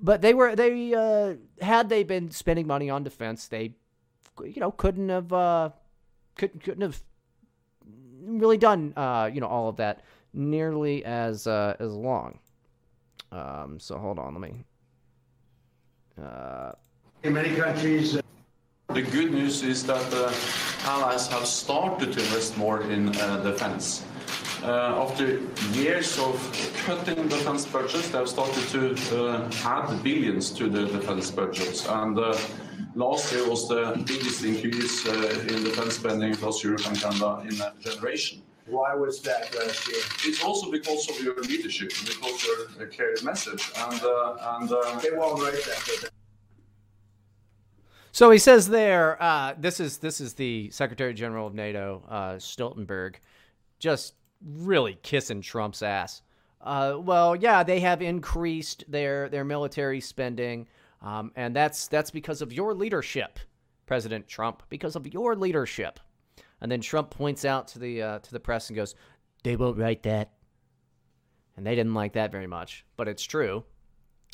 But they were they uh, had they been spending money on defense, they you know couldn't have uh, couldn't couldn't have really done uh, you know all of that nearly as uh, as long. Um, so hold on, let me. Uh, In many countries. uh, The good news is that uh, allies have started to invest more in uh, defense. Uh, after years of cutting defense budgets, they have started to uh, add billions to the defense budgets. And uh, last year was the biggest increase uh, in defense spending across Europe and Canada in a generation. Why was that last year? It's also because of your leadership, because your uh, clear message. And, uh, and uh, They won't write that. So he says there, uh, this is this is the Secretary General of NATO, uh, Stoltenberg, just really kissing Trump's ass. Uh, well, yeah, they have increased their their military spending, um, and that's that's because of your leadership, President Trump, because of your leadership. And then Trump points out to the uh, to the press and goes, "They won't write that," and they didn't like that very much, but it's true.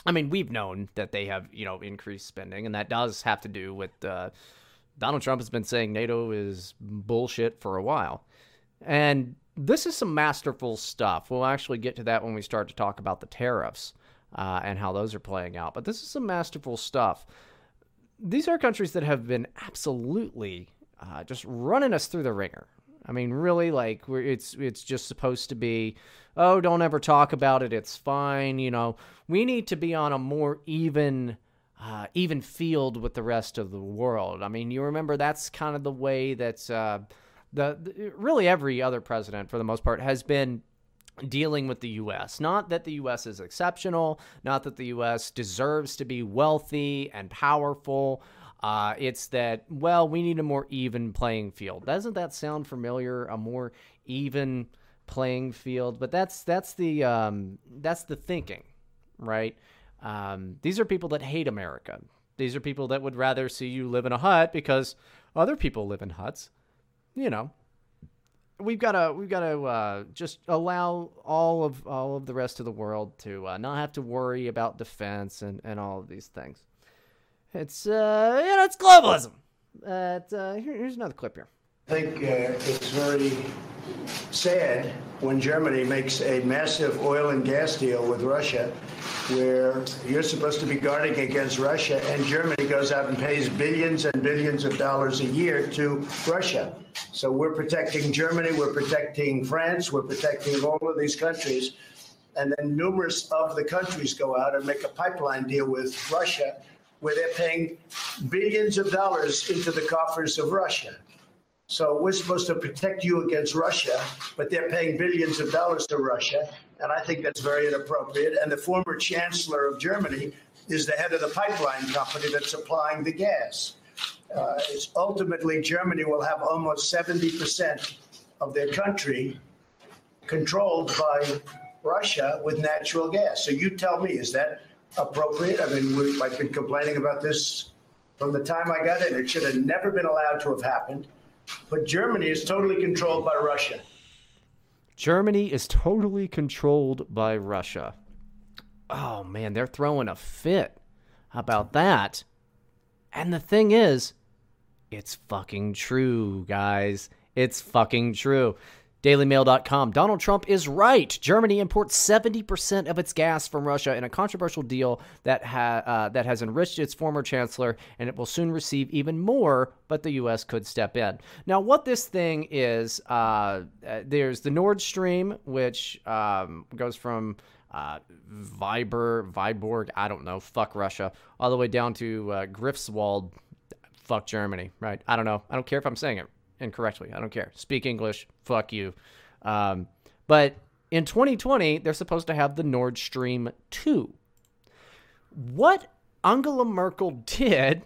I mean, we've known that they have, you know, increased spending, and that does have to do with uh, Donald Trump has been saying NATO is bullshit for a while. And this is some masterful stuff. We'll actually get to that when we start to talk about the tariffs uh, and how those are playing out. But this is some masterful stuff. These are countries that have been absolutely uh, just running us through the ringer. I mean, really, like it's it's just supposed to be, oh, don't ever talk about it. It's fine. You know, we need to be on a more even, uh, even field with the rest of the world. I mean, you remember that's kind of the way that uh, the, the really every other president, for the most part, has been dealing with the U.S. Not that the U.S. is exceptional, not that the U.S. deserves to be wealthy and powerful. Uh, it's that well, we need a more even playing field. Doesn't that sound familiar? A more even playing field, but that's that's the um, that's the thinking, right? Um, these are people that hate America. These are people that would rather see you live in a hut because other people live in huts. You know, we've got to we've got to uh, just allow all of all of the rest of the world to uh, not have to worry about defense and, and all of these things. It's uh, you know, it's globalism. Uh, it's, uh, here, here's another clip here. I think uh, it's very sad when Germany makes a massive oil and gas deal with Russia, where you're supposed to be guarding against Russia, and Germany goes out and pays billions and billions of dollars a year to Russia. So we're protecting Germany, we're protecting France, we're protecting all of these countries. And then numerous of the countries go out and make a pipeline deal with Russia, where they're paying billions of dollars into the coffers of Russia. So we're supposed to protect you against Russia, but they're paying billions of dollars to Russia. And I think that's very inappropriate. And the former chancellor of Germany is the head of the pipeline company that's supplying the gas. Uh, it's ultimately, Germany will have almost 70% of their country controlled by Russia with natural gas. So you tell me, is that appropriate? I mean, we, I've been complaining about this from the time I got in. It should have never been allowed to have happened. But Germany is totally controlled by Russia. Germany is totally controlled by Russia. Oh man, they're throwing a fit. About that? And the thing is, it's fucking true, guys. It's fucking true. DailyMail.com. Donald Trump is right. Germany imports 70% of its gas from Russia in a controversial deal that, ha- uh, that has enriched its former chancellor, and it will soon receive even more, but the U.S. could step in. Now, what this thing is, uh, uh, there's the Nord Stream, which um, goes from uh, Viber, Viborg, I don't know, fuck Russia, all the way down to uh, fuck Germany, right? I don't know. I don't care if I'm saying it incorrectly. I don't care. Speak English. Fuck you. Um, but in 2020, they're supposed to have the Nord Stream 2. What Angela Merkel did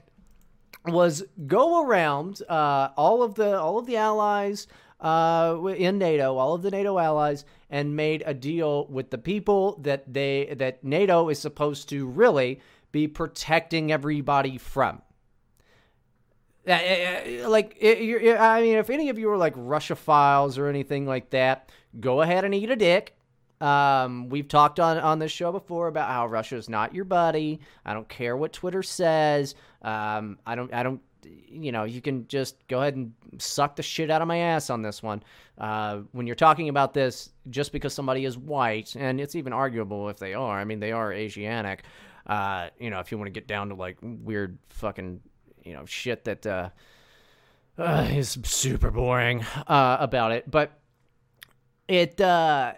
was go around uh, all of the all of the allies uh, in NATO, all of the NATO allies, and made a deal with the people that they that NATO is supposed to really be protecting everybody from. Like, I mean, if any of you are like Russophiles or anything like that, go ahead and eat a dick. Um, we've talked on on this show before about how Russia is not your buddy. I don't care what Twitter says. Um, I don't. I don't. You know, you can just go ahead and suck the shit out of my ass on this one. Uh, when you're talking about this, just because somebody is white, and it's even arguable if they are. I mean, they are Asiatic. Uh, you know, if you want to get down to like weird fucking you know shit that uh, uh, is super boring uh, about it, but it uh,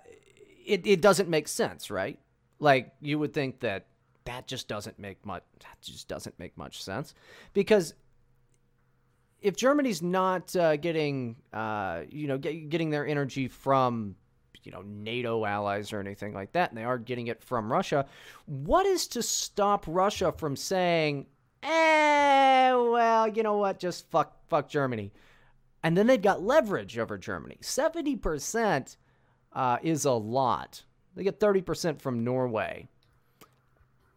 it it doesn't make sense, right? Like you would think that that just doesn't make much that just doesn't make much sense because if Germany's not uh, getting uh, you know get, getting their energy from you know NATO allies or anything like that, and they are getting it from Russia, what is to stop Russia from saying, "Eh, well, you know what? Just fuck fuck Germany," and then they've got leverage over Germany. Seventy percent uh, is a lot. They get thirty percent from Norway.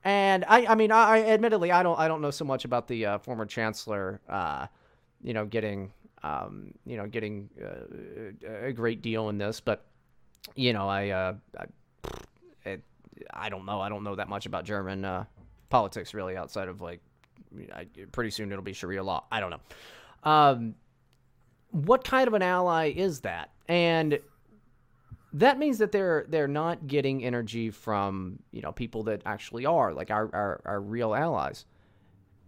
And I, I mean, I, I admittedly, I don't, I don't know so much about the uh, former chancellor, uh, you know, getting, um, you know, getting uh, a great deal in this, but you know, I, uh, I, I don't know, I don't know that much about German uh, politics really, outside of like, I, pretty soon it'll be Sharia law. I don't know. Um, what kind of an ally is that? And that means that they're they're not getting energy from you know people that actually are like our our, our real allies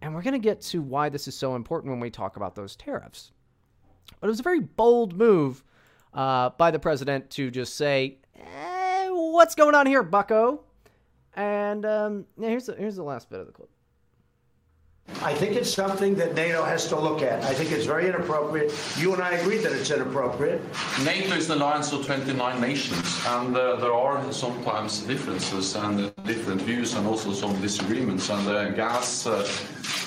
and we're going to get to why this is so important when we talk about those tariffs but it was a very bold move uh, by the president to just say eh, what's going on here bucko and um, yeah, here's the, here's the last bit of the clip I think it's something that NATO has to look at. I think it's very inappropriate. You and I agree that it's inappropriate. NATO is an alliance of 29 nations, and uh, there are sometimes differences and different views and also some disagreements. And uh, gas uh,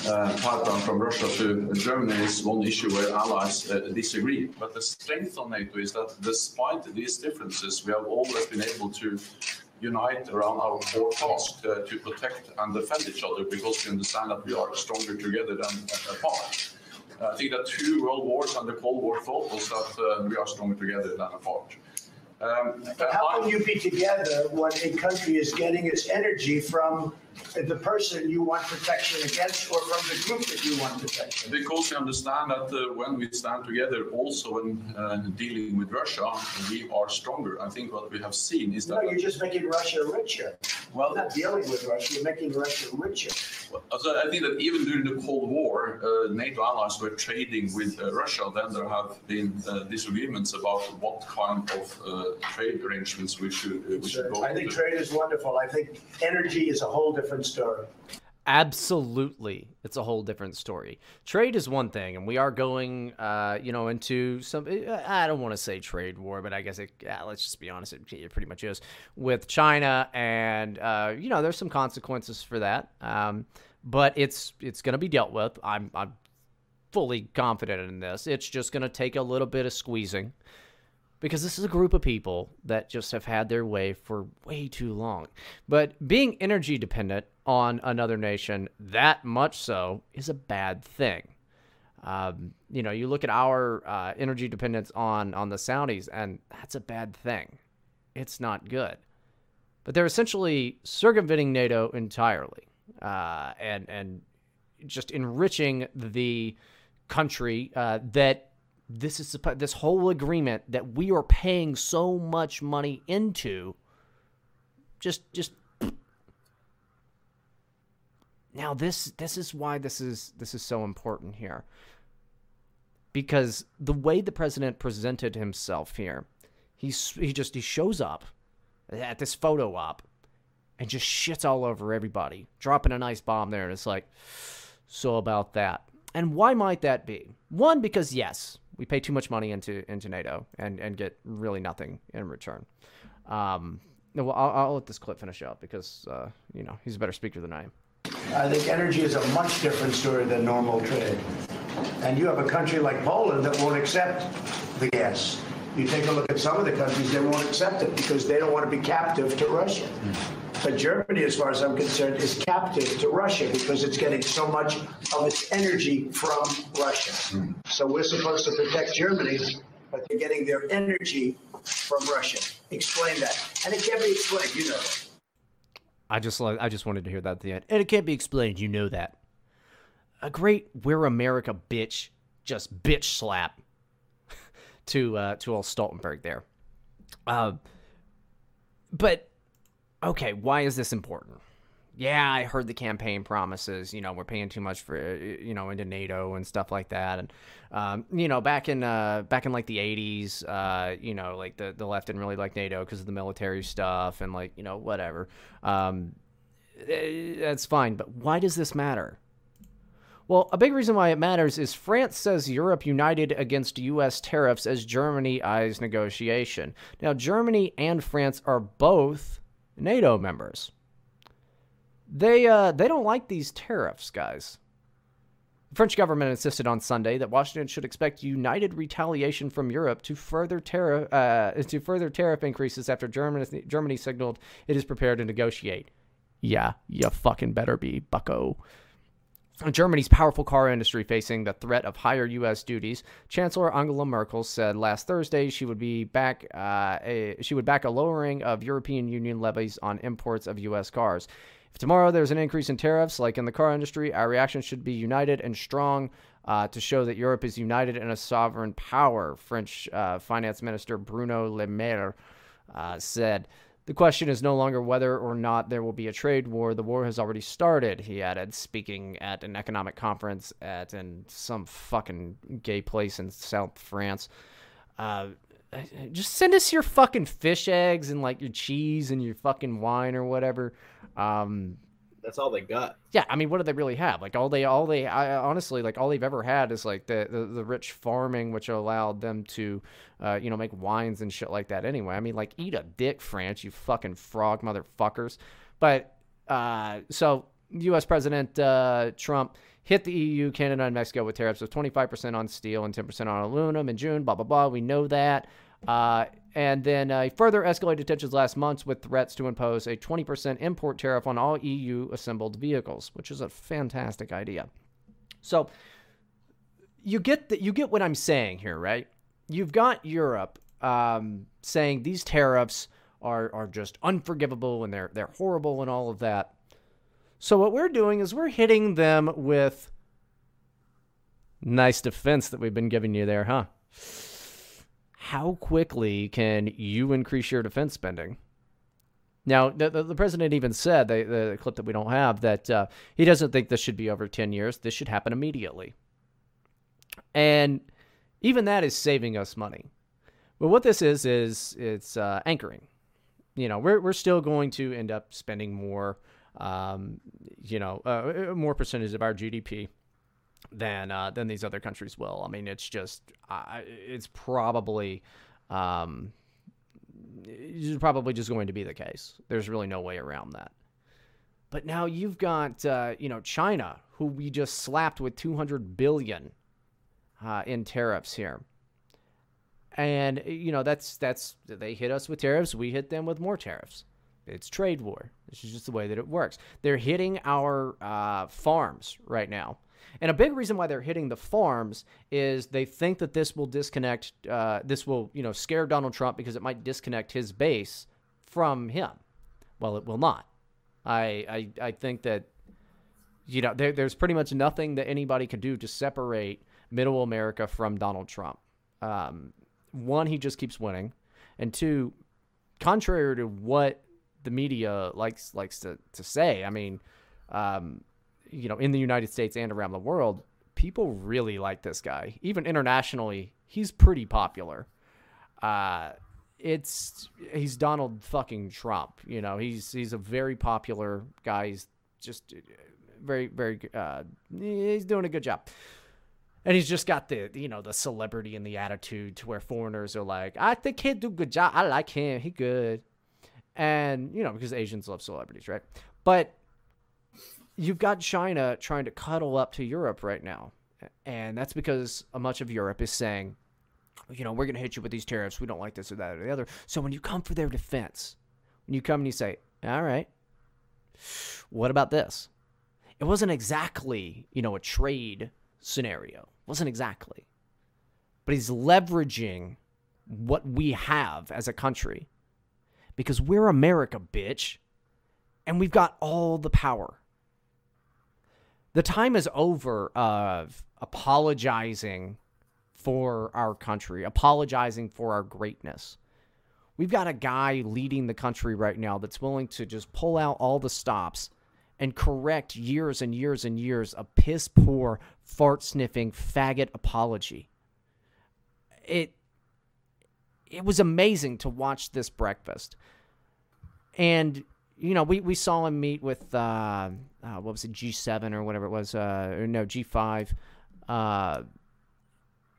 uh, pipeline from Russia to Germany is one issue where allies uh, disagree. But the strength of NATO is that despite these differences, we have always been able to unite around our core task uh, to protect and defend each other because we understand that we are stronger together than apart. I think that two world wars and the Cold War taught us that uh, we are stronger together than apart. Um, But how can you be together when a country is getting its energy from the person you want protection against or from the group that you want protection? Because we understand that uh, when we stand together, also in uh, dealing with Russia, we are stronger. I think what we have seen is that. No, you're just making Russia richer. Well, not dealing with Russia, you're making Russia richer. So I think that even during the Cold War, uh, NATO allies were trading with uh, Russia. Then there have been uh, disagreements about what kind of uh, trade arrangements we should we should go. I think trade is wonderful. I think energy is a whole different story. Absolutely, it's a whole different story. Trade is one thing, and we are going, uh, you know, into some. I don't want to say trade war, but I guess it. Yeah, let's just be honest, it, pretty much is with China, and uh, you know, there's some consequences for that. Um, but it's it's going to be dealt with. I'm I'm fully confident in this. It's just going to take a little bit of squeezing because this is a group of people that just have had their way for way too long. But being energy dependent on another nation that much so is a bad thing. Um, you know, you look at our uh, energy dependence on on the Saudis, and that's a bad thing. It's not good. But they're essentially circumventing NATO entirely, uh, and and just enriching the country uh, that this is this whole agreement that we are paying so much money into just just now this this is why this is this is so important here. Because the way the president presented himself here he's he just he shows up at this photo op and just shits all over everybody dropping a nice bomb there and it's like so about that. And why might that be? One because yes we pay too much money into into NATO and and get really nothing in return. Um, well, I'll, I'll let this clip finish out because uh, you know he's a better speaker than I am. I think energy is a much different story than normal trade. And you have a country like Poland that won't accept the gas. You take a look at some of the countries, they won't accept it because they don't want to be captive to Russia. But Germany, as far as I'm concerned, is captive to Russia because it's getting so much of its energy from Russia. So we're supposed to protect Germany, but they're getting their energy from Russia. Explain that. And it can't be explained, you know that. I just li- I just wanted to hear that at the end, and it can't be explained. You know that. A great "We're America, bitch" just bitch slap to uh, to old Stoltenberg there. Uh, but okay, why is this important? Yeah, I heard the campaign promises. You know, we're paying too much for uh, you know into NATO and stuff like that. And um, you know, back in uh, back in like the '80s, uh, you know, like the the left didn't really like NATO because of the military stuff and like you know whatever. Um, eh, that's fine, but why does this matter? Well, a big reason why it matters is France says Europe united against U.S. tariffs as Germany eyes negotiation. Now, Germany and France are both NATO members. They uh, they don't like these tariffs, guys. The French government insisted on Sunday that Washington should expect united retaliation from Europe to further tariff uh, to further tariff increases after Germany Germany signaled it is prepared to negotiate. Yeah, you fucking better be, Bucko. Germany's powerful car industry facing the threat of higher U.S. duties, Chancellor Angela Merkel said last Thursday she would be back. Uh, a, she would back a lowering of European Union levies on imports of U.S. cars. If tomorrow there's an increase in tariffs, like in the car industry, our reaction should be united and strong uh, to show that Europe is united in a sovereign power. French uh, Finance Minister Bruno Le Maire uh, said. The question is no longer whether or not there will be a trade war. The war has already started, he added, speaking at an economic conference at in some fucking gay place in South France. Uh, just send us your fucking fish eggs and like your cheese and your fucking wine or whatever. Um, That's all they got. yeah, I mean, what do they really have? Like all they, all they, I, honestly, like all they've ever had is like the, the the rich farming, which allowed them to, uh, you know, make wines and shit like that. Anyway, I mean, like eat a dick, France, you fucking frog motherfuckers. But uh, so U.S. President uh, Trump hit the EU, Canada, and Mexico with tariffs of 25% on steel and 10% on aluminum in June. Blah blah blah. We know that. Uh, and then uh, he further escalated tensions last month with threats to impose a 20% import tariff on all EU assembled vehicles, which is a fantastic idea. So you get that you get what I'm saying here, right? You've got Europe um, saying these tariffs are are just unforgivable and they're they're horrible and all of that. So what we're doing is we're hitting them with nice defense that we've been giving you there, huh? How quickly can you increase your defense spending? Now, the, the, president even said, the, the clip that we don't have, that uh, he doesn't think this should be over 10 years. This should happen immediately. And even that is saving us money. But what this is, is it's uh, anchoring. You know, we're, we're still going to end up spending more, um, you know, uh, more percentage of our GDP than uh, than these other countries will. I mean, it's just uh, it's probably um, it's probably just going to be the case. There's really no way around that. But now you've got uh, you know China, who we just slapped with 200 billion uh, in tariffs here, and you know that's that's they hit us with tariffs, we hit them with more tariffs. It's trade war. This is just the way that it works. They're hitting our uh, farms right now. And a big reason why they're hitting the farms is they think that this will disconnect, uh, this will, you know, scare Donald Trump because it might disconnect his base from him. Well, it will not. I, I, I think that, you know, there, there's pretty much nothing that anybody can do to separate middle America from Donald Trump. Um, one, he just keeps winning. And two, contrary to what the media likes likes to, to say, I mean, um, you know, in the United States and around the world, people really like this guy. Even internationally, he's pretty popular. Uh, it's he's Donald fucking Trump. You know, he's he's a very popular guy. He's just very very uh, he's doing a good job. And he's just got the you know the celebrity and the attitude to where foreigners are like, I think he'll do good job. I like him. He good. And you know because Asians love celebrities, right? But you've got China trying to cuddle up to Europe right now. And that's because much of Europe is saying, you know, we're going to hit you with these tariffs. We don't like this or that or the other. So when you come for their defense, when you come and you say, all right, what about this? It wasn't exactly, you know, a trade scenario. It wasn't exactly. But he's leveraging what we have as a country because we're America, bitch. And we've got all the power the time is over of apologizing for our country, apologizing for our greatness. We've got a guy leading the country right now that's willing to just pull out all the stops and correct years and years and years of piss poor, fart sniffing, faggot apology. It it was amazing to watch this breakfast. And you know, we, we saw him meet with uh, uh, what was it, G seven or whatever it was, uh, or no G five, uh,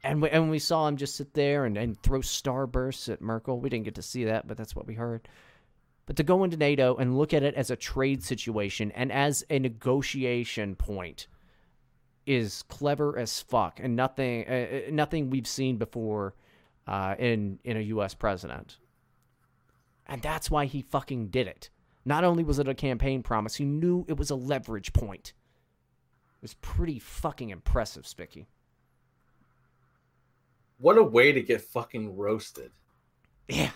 and we, and we saw him just sit there and, and throw starbursts at Merkel. We didn't get to see that, but that's what we heard. But to go into NATO and look at it as a trade situation and as a negotiation point is clever as fuck, and nothing uh, uh nothing we've seen before uh, in in a U.S. president. And that's why he fucking did it. Not only was it a campaign promise, he knew it was a leverage point. It was pretty fucking impressive, Spicky. What a way to get fucking roasted. Yeah.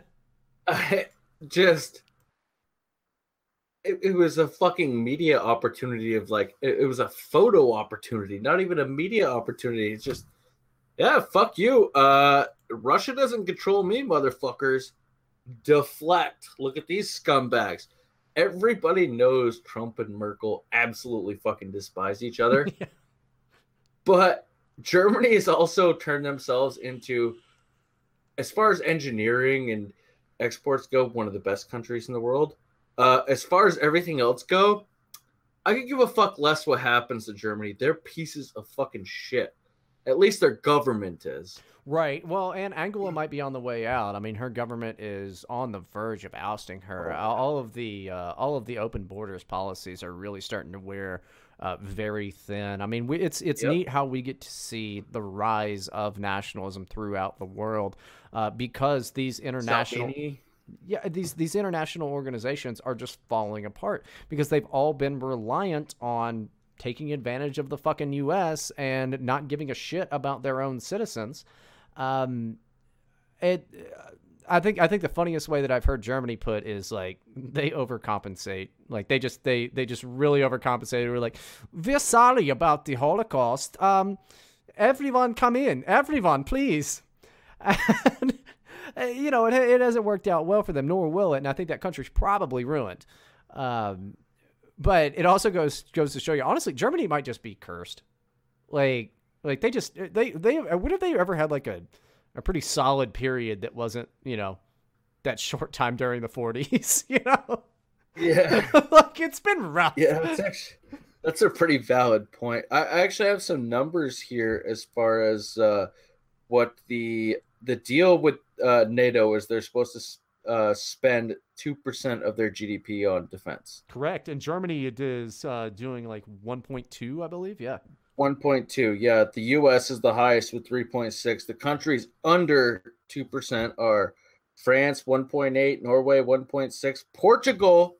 I just it, it was a fucking media opportunity of like it, it was a photo opportunity, not even a media opportunity. It's just yeah, fuck you. Uh Russia doesn't control me, motherfuckers deflect. Look at these scumbags. Everybody knows Trump and Merkel absolutely fucking despise each other. yeah. But Germany has also turned themselves into, as far as engineering and exports go, one of the best countries in the world. Uh, as far as everything else go, I could give a fuck less what happens to Germany. They're pieces of fucking shit. At least their government is. Right. Well, and Angela might be on the way out. I mean, her government is on the verge of ousting her. All all of the uh, all of the open borders policies are really starting to wear uh, very thin. I mean, we, it's it's Yep. neat how we get to see the rise of nationalism throughout the world uh, because these international Salvini. yeah these these international organizations are just falling apart because they've all been reliant on taking advantage of the fucking US and not giving a shit about their own citizens um it I think I think the funniest way that I've heard Germany put is like they overcompensate. Like they just they they just really overcompensate. We're like, we're sorry about the Holocaust. Um, everyone come in, everyone, please. And, you know, it it hasn't worked out well for them, nor will it. And I think that country's probably ruined. Um, but it also goes goes to show you, honestly, Germany might just be cursed. Like like they just they they what if they ever had like a a pretty solid period that wasn't you know that short time during the 40s you know Yeah. like it's been rough Yeah, that's actually that's a pretty valid point. I, I actually have some numbers here as far as uh, what the the deal with uh, NATO is. They're supposed to uh, spend two percent of their GDP on defense. correct and germany it is uh, doing like 1.2 i believe yeah 1.2. Yeah, the US is the highest with 3.6. The countries under 2% are France 1.8, Norway 1.6, Portugal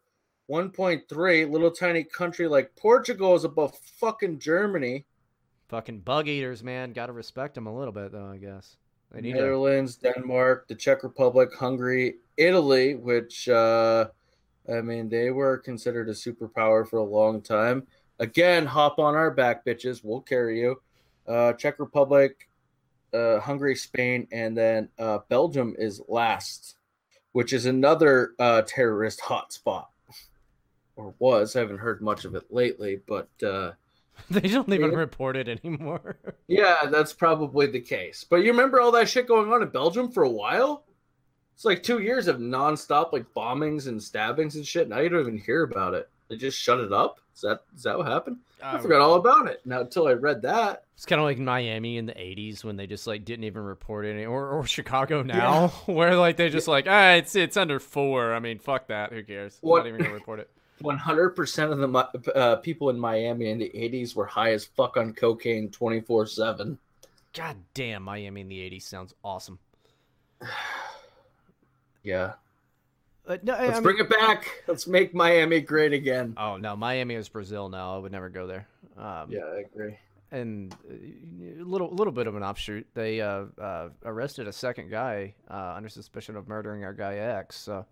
1.3. Little tiny country like Portugal is above fucking Germany. fucking bug eaters man gotta respect them a little bit though i guess they need to Netherlands, Denmark, the Czech Republic, Hungary, Italy, which uh I mean they were considered a superpower for a long time. Again, hop on our back, bitches. We'll carry you. Uh Czech Republic, uh Hungary, Spain, and then uh Belgium is last, which is another uh terrorist hotspot. Or was. I haven't heard much of it lately, but uh they don't even Yeah. report it anymore yeah, that's probably the case. But you remember all that shit going on in Belgium for a while? It's like two years of nonstop like bombings and stabbings and shit. Now you don't even hear about it. They just shut it up. Is that is that what happened? I Uh, forgot all about it. Now until I read that. It's kind of like Miami in the '80s when they just like didn't even report any, or or Chicago now, where like they just like, ah, it's it's under four. I mean, fuck that. Who cares? I'm not even gonna report it. One hundred percent of the uh, people in Miami in the eighties were high as fuck on cocaine twenty four seven. God damn, Miami in the '80s sounds awesome. Yeah, Uh, no, let's I bring it back. Let's make Miami great again. Oh no, Miami is Brazil now. I would never go there. Um, Yeah, I agree. and uh, a little little bit of an offshoot. They uh, uh, arrested a second guy uh, under suspicion of murdering our guy X. So,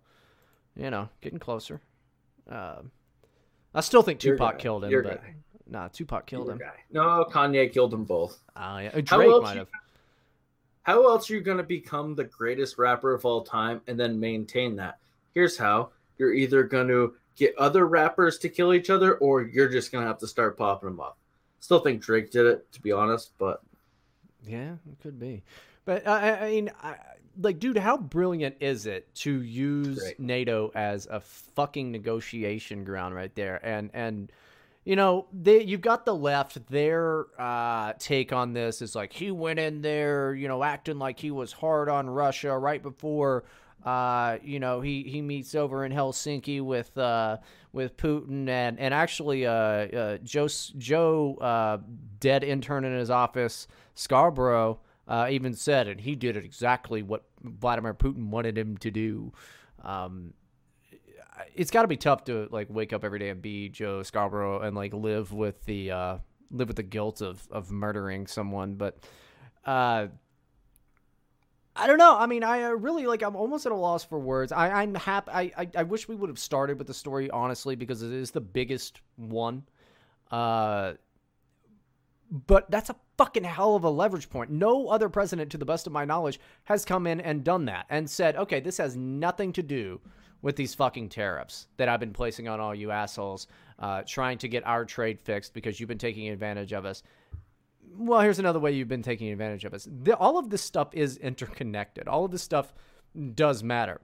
you know, getting closer. Um, I still think Tupac killed him, Your but guy. nah, Tupac killed Your him. guy. No, Kanye killed them both. Ah, yeah. Drake might have. How else are you going to become the greatest rapper of all time and then maintain that? Here's how you're either going to get other rappers to kill each other or you're just going to have to start popping them up. Still think Drake did it, to be honest, but Yeah, it could be. But I, I mean, I, like, dude, how brilliant is it to use Great. NATO as a fucking negotiation ground right there? And and you know, they you've got the left. Their uh, take on this is like he went in there, you know, acting like he was hard on Russia right before. Uh, you know, he, he meets over in Helsinki with uh, with Putin and and actually uh, uh, Joe Joe uh, dead intern in his office Scarborough even said and He did exactly what Vladimir Putin wanted him to do. Um, it's got to be tough to like wake up every day and be Joe Scarborough and like live with the uh, live with the guilt of of murdering someone. But uh, I don't know. I mean, I really like. I'm almost at a loss for words. I, I'm happy. I, I I wish we would have started with the story honestly because it is the biggest one. Uh, but that's a fucking hell of a leverage point. No other president, to the best of my knowledge, has come in and done that and said, okay, this has nothing to do with these fucking tariffs that I've been placing on all you assholes, uh, trying to get our trade fixed because you've been taking advantage of us. Well, here's another way you've been taking advantage of us. The, all of this stuff is interconnected. All of this stuff does matter.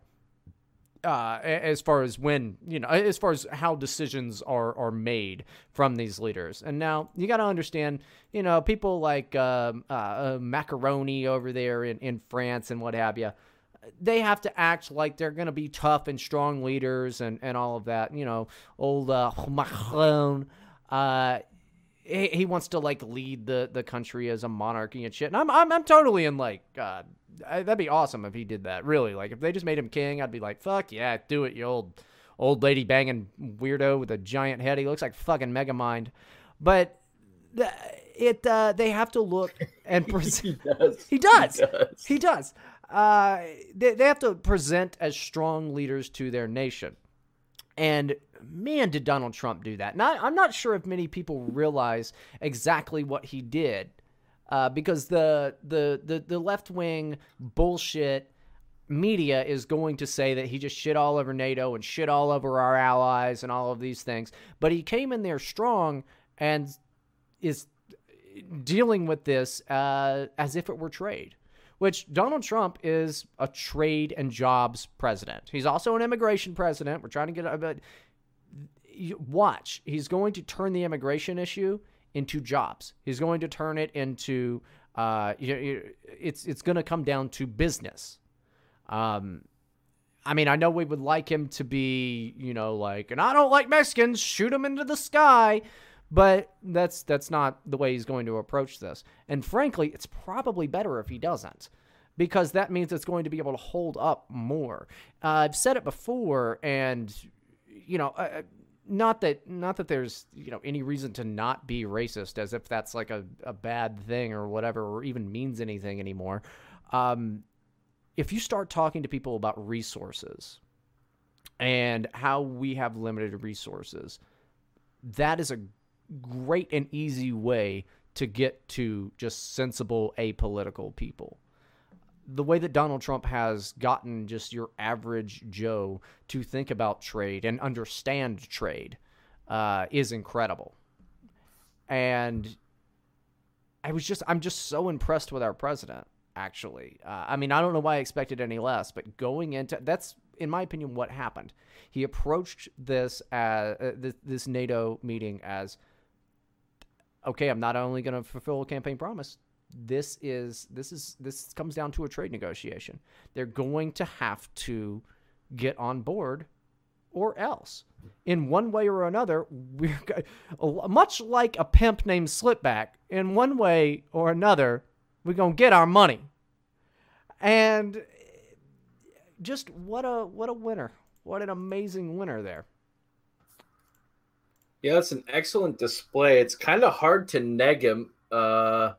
uh, as far as when you know, as far as how decisions are are made from these leaders. And now you got to understand, you know, people like um, uh, uh, Macaroni over there in in France and what have you. They have to act like they're going to be tough and strong leaders and, and all of that. You know, old uh, Macron, uh, he, he wants to like lead the, the country as a monarchy and shit. And I'm I'm, I'm totally in like uh, I, that'd be awesome if he did that. Really, like if they just made him king, I'd be like, fuck yeah, do it, you old old lady banging weirdo with a giant head. He looks like fucking Megamind. But it uh, they have to look and present. he does. He does. He does. Uh, they, they have to present as strong leaders to their nation. And man, did Donald Trump do that. Now, I'm not sure if many people realize exactly what he did. Uh, because the the the, the left wing bullshit media is going to say that he just shit all over NATO and shit all over our allies and all of these things. But he came in there strong and is dealing with this uh, as if it were trade. Which Donald Trump is a trade and jobs president. He's also an immigration president. We're trying to get, a but watch. He's going to turn the immigration issue into jobs. He's going to turn it into uh, it's it's going to come down to business. Um, I mean, I know we would like him to be, you know, like, and I don't like Mexicans, shoot them into the sky, but that's that's not the way he's going to approach this. And frankly, it's probably better if he doesn't. Because that means it's going to be able to hold up more. Uh, I've said it before, and you know, uh, not that not that there's you know any reason to not be racist as if that's like a, a bad thing or whatever or even means anything anymore um, if you start talking to people about resources and how we have limited resources that is a great and easy way to get to just sensible apolitical people the way that Donald Trump has gotten just your average Joe to think about trade and understand trade uh, is incredible. And I was just, I'm just so impressed with our president, actually. Uh, I mean, I don't know why I expected any less, but going into that's, in my opinion, what happened. He approached this, as, uh, this, this NATO meeting as okay, I'm not only going to fulfill a campaign promise, this is this is this comes down to a trade negotiation. They're going to have to get on board or else. In one way or another, we're much like a pimp named Slickback, in one way or another, we're to get our money. And just what a what a winner. What an amazing winner there. Yeah, it's an excellent display. It's kind of hard to neg him. Uh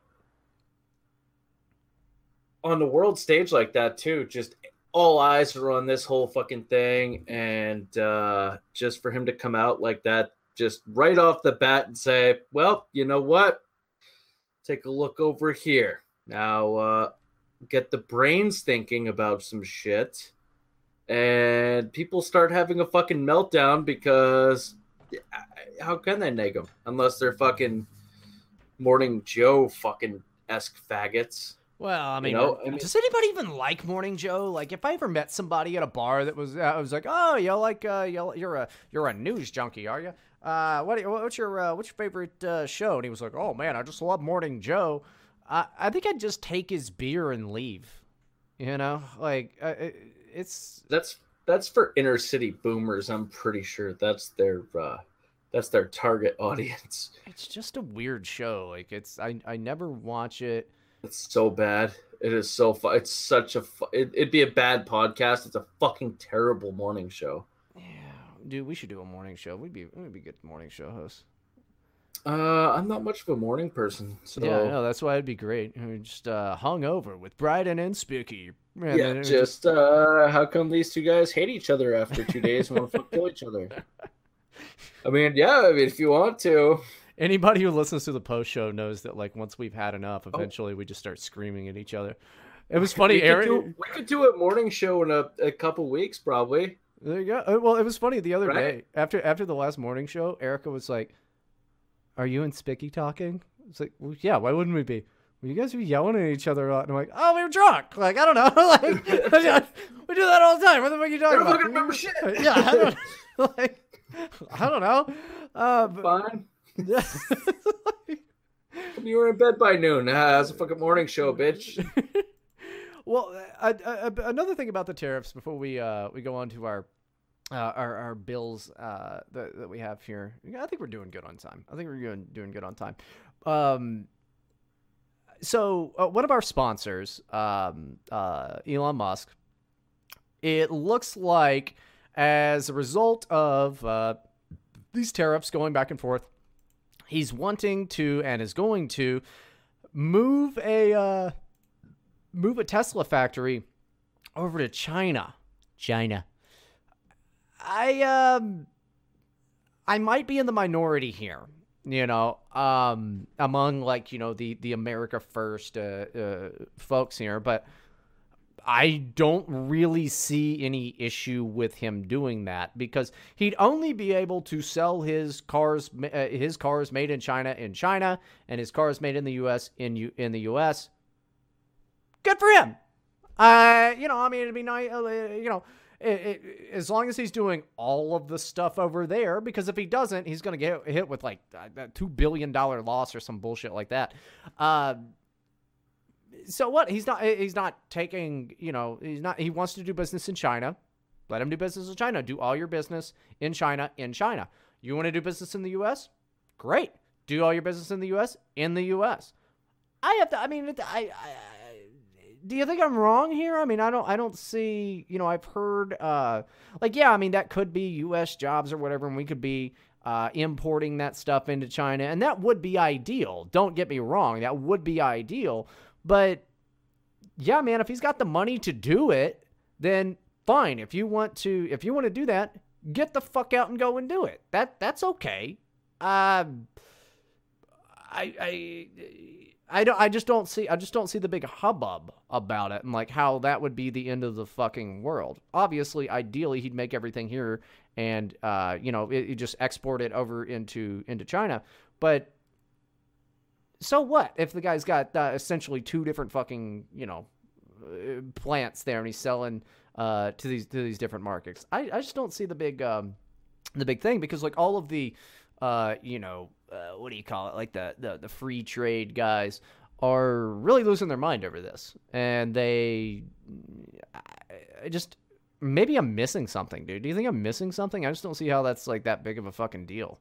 on the world stage like that too just all eyes are on this whole fucking thing and uh just for him to come out like that just right off the bat and say well you know what take a look over here now uh get the brains thinking about some shit and people start having a fucking meltdown because how can they neg them unless they're fucking morning joe fucking esque faggots well, I mean, you know, I mean, does anybody even like Morning Joe? Like, if I ever met somebody at a bar that was, uh, I was like, oh, you like, uh, you're a, you're a news junkie, are you? Uh, what, what's your, uh, what's your favorite uh, show? And he was like, oh man, I just love Morning Joe. I, I think I'd just take his beer and leave. You know, like, uh, it's that's that's for inner city boomers. I'm pretty sure that's their, uh, that's their target audience. It's just a weird show. Like, it's, I, I never watch it. It's so bad. It is so fun. It's such a. Fu- it, it'd be a bad podcast. It's a fucking terrible morning show. Yeah, dude, we should do a morning show. We'd be we'd be good morning show hosts. Uh, I'm not much of a morning person, so yeah, no, that's why it'd be great. Just uh, hung over with Brighton and Spooky. Yeah, just, just uh, how come these two guys hate each other after two days and want to kill each other? I mean, yeah, I mean, if you want to, anybody who listens to the post show knows that like once we've had enough, eventually oh. we just start screaming at each other. It was funny, we Eric. Could do, we could do a morning show in a, a couple weeks, probably. There you go. Well, it was funny the other right? day after after the last morning show. Erica was like, "Are you and Spicky talking?" It's like, well, "Yeah, why wouldn't we be?" Well, you guys were yelling at each other a lot, and I'm like, "Oh, we were drunk." Like, I don't know. like, we do that all the time. What the fuck are you talking I don't about? fucking remember shit. yeah, I don't, like, I don't know. Uh, but- Fine. you were in bed by noon. Ah, it's a fucking morning show, bitch. Well, uh, uh, uh, another thing about the tariffs before we uh, we go on to our uh, our, our bills uh, that, that we have here. I think we're doing good on time. I think we're doing doing good on time. Um, so uh, one of our sponsors, um, uh, Elon Musk, it looks like as a result of uh, these tariffs going back and forth, he's wanting to and is going to move a uh, move a Tesla factory over to China. China. I um I might be in the minority here, you know, um among like, you know, the the America first uh, uh folks here, but I don't really see any issue with him doing that because he'd only be able to sell his cars uh, his cars made in China in China and his cars made in the US in U- in the US. Good for him. Uh, you know, I mean, it'd be nice, uh, you know, it, it, as long as he's doing all of the stuff over there, because if he doesn't, he's going to get hit with like a a $2 billion loss or some bullshit like that. Uh, so what? He's not, he's not taking, you know, he's not, he wants to do business in China. Let him do business in China. Do all your business in China, in China. You want to do business in the U.S.? Great. Do all your business in the U.S., in the U.S. I have to, I mean, I, I, do you think I'm wrong here? I mean, I don't I don't see, you know, I've heard uh like yeah, I mean that could be US jobs or whatever and we could be uh importing that stuff into China and that would be ideal. Don't get me wrong, that would be ideal, but yeah, man, if he's got the money to do it, then fine. If you want to if you want to do that, get the fuck out and go and do it. That that's okay. Um I I I don't I just don't see I just don't see the big hubbub about it and like how that would be the end of the fucking world. Obviously, ideally he'd make everything here and uh you know, it, it just export it over into into China. But so what if the guy's got uh, essentially two different fucking, you know, uh, plants there and he's selling uh to these to these different markets. I I just don't see the big um the big thing because like all of the uh you know uh, what do you call it like the, the the free trade guys are really losing their mind over this and they I, I just maybe i'm missing something dude do you think i'm missing something i just don't see how that's like that big of a fucking deal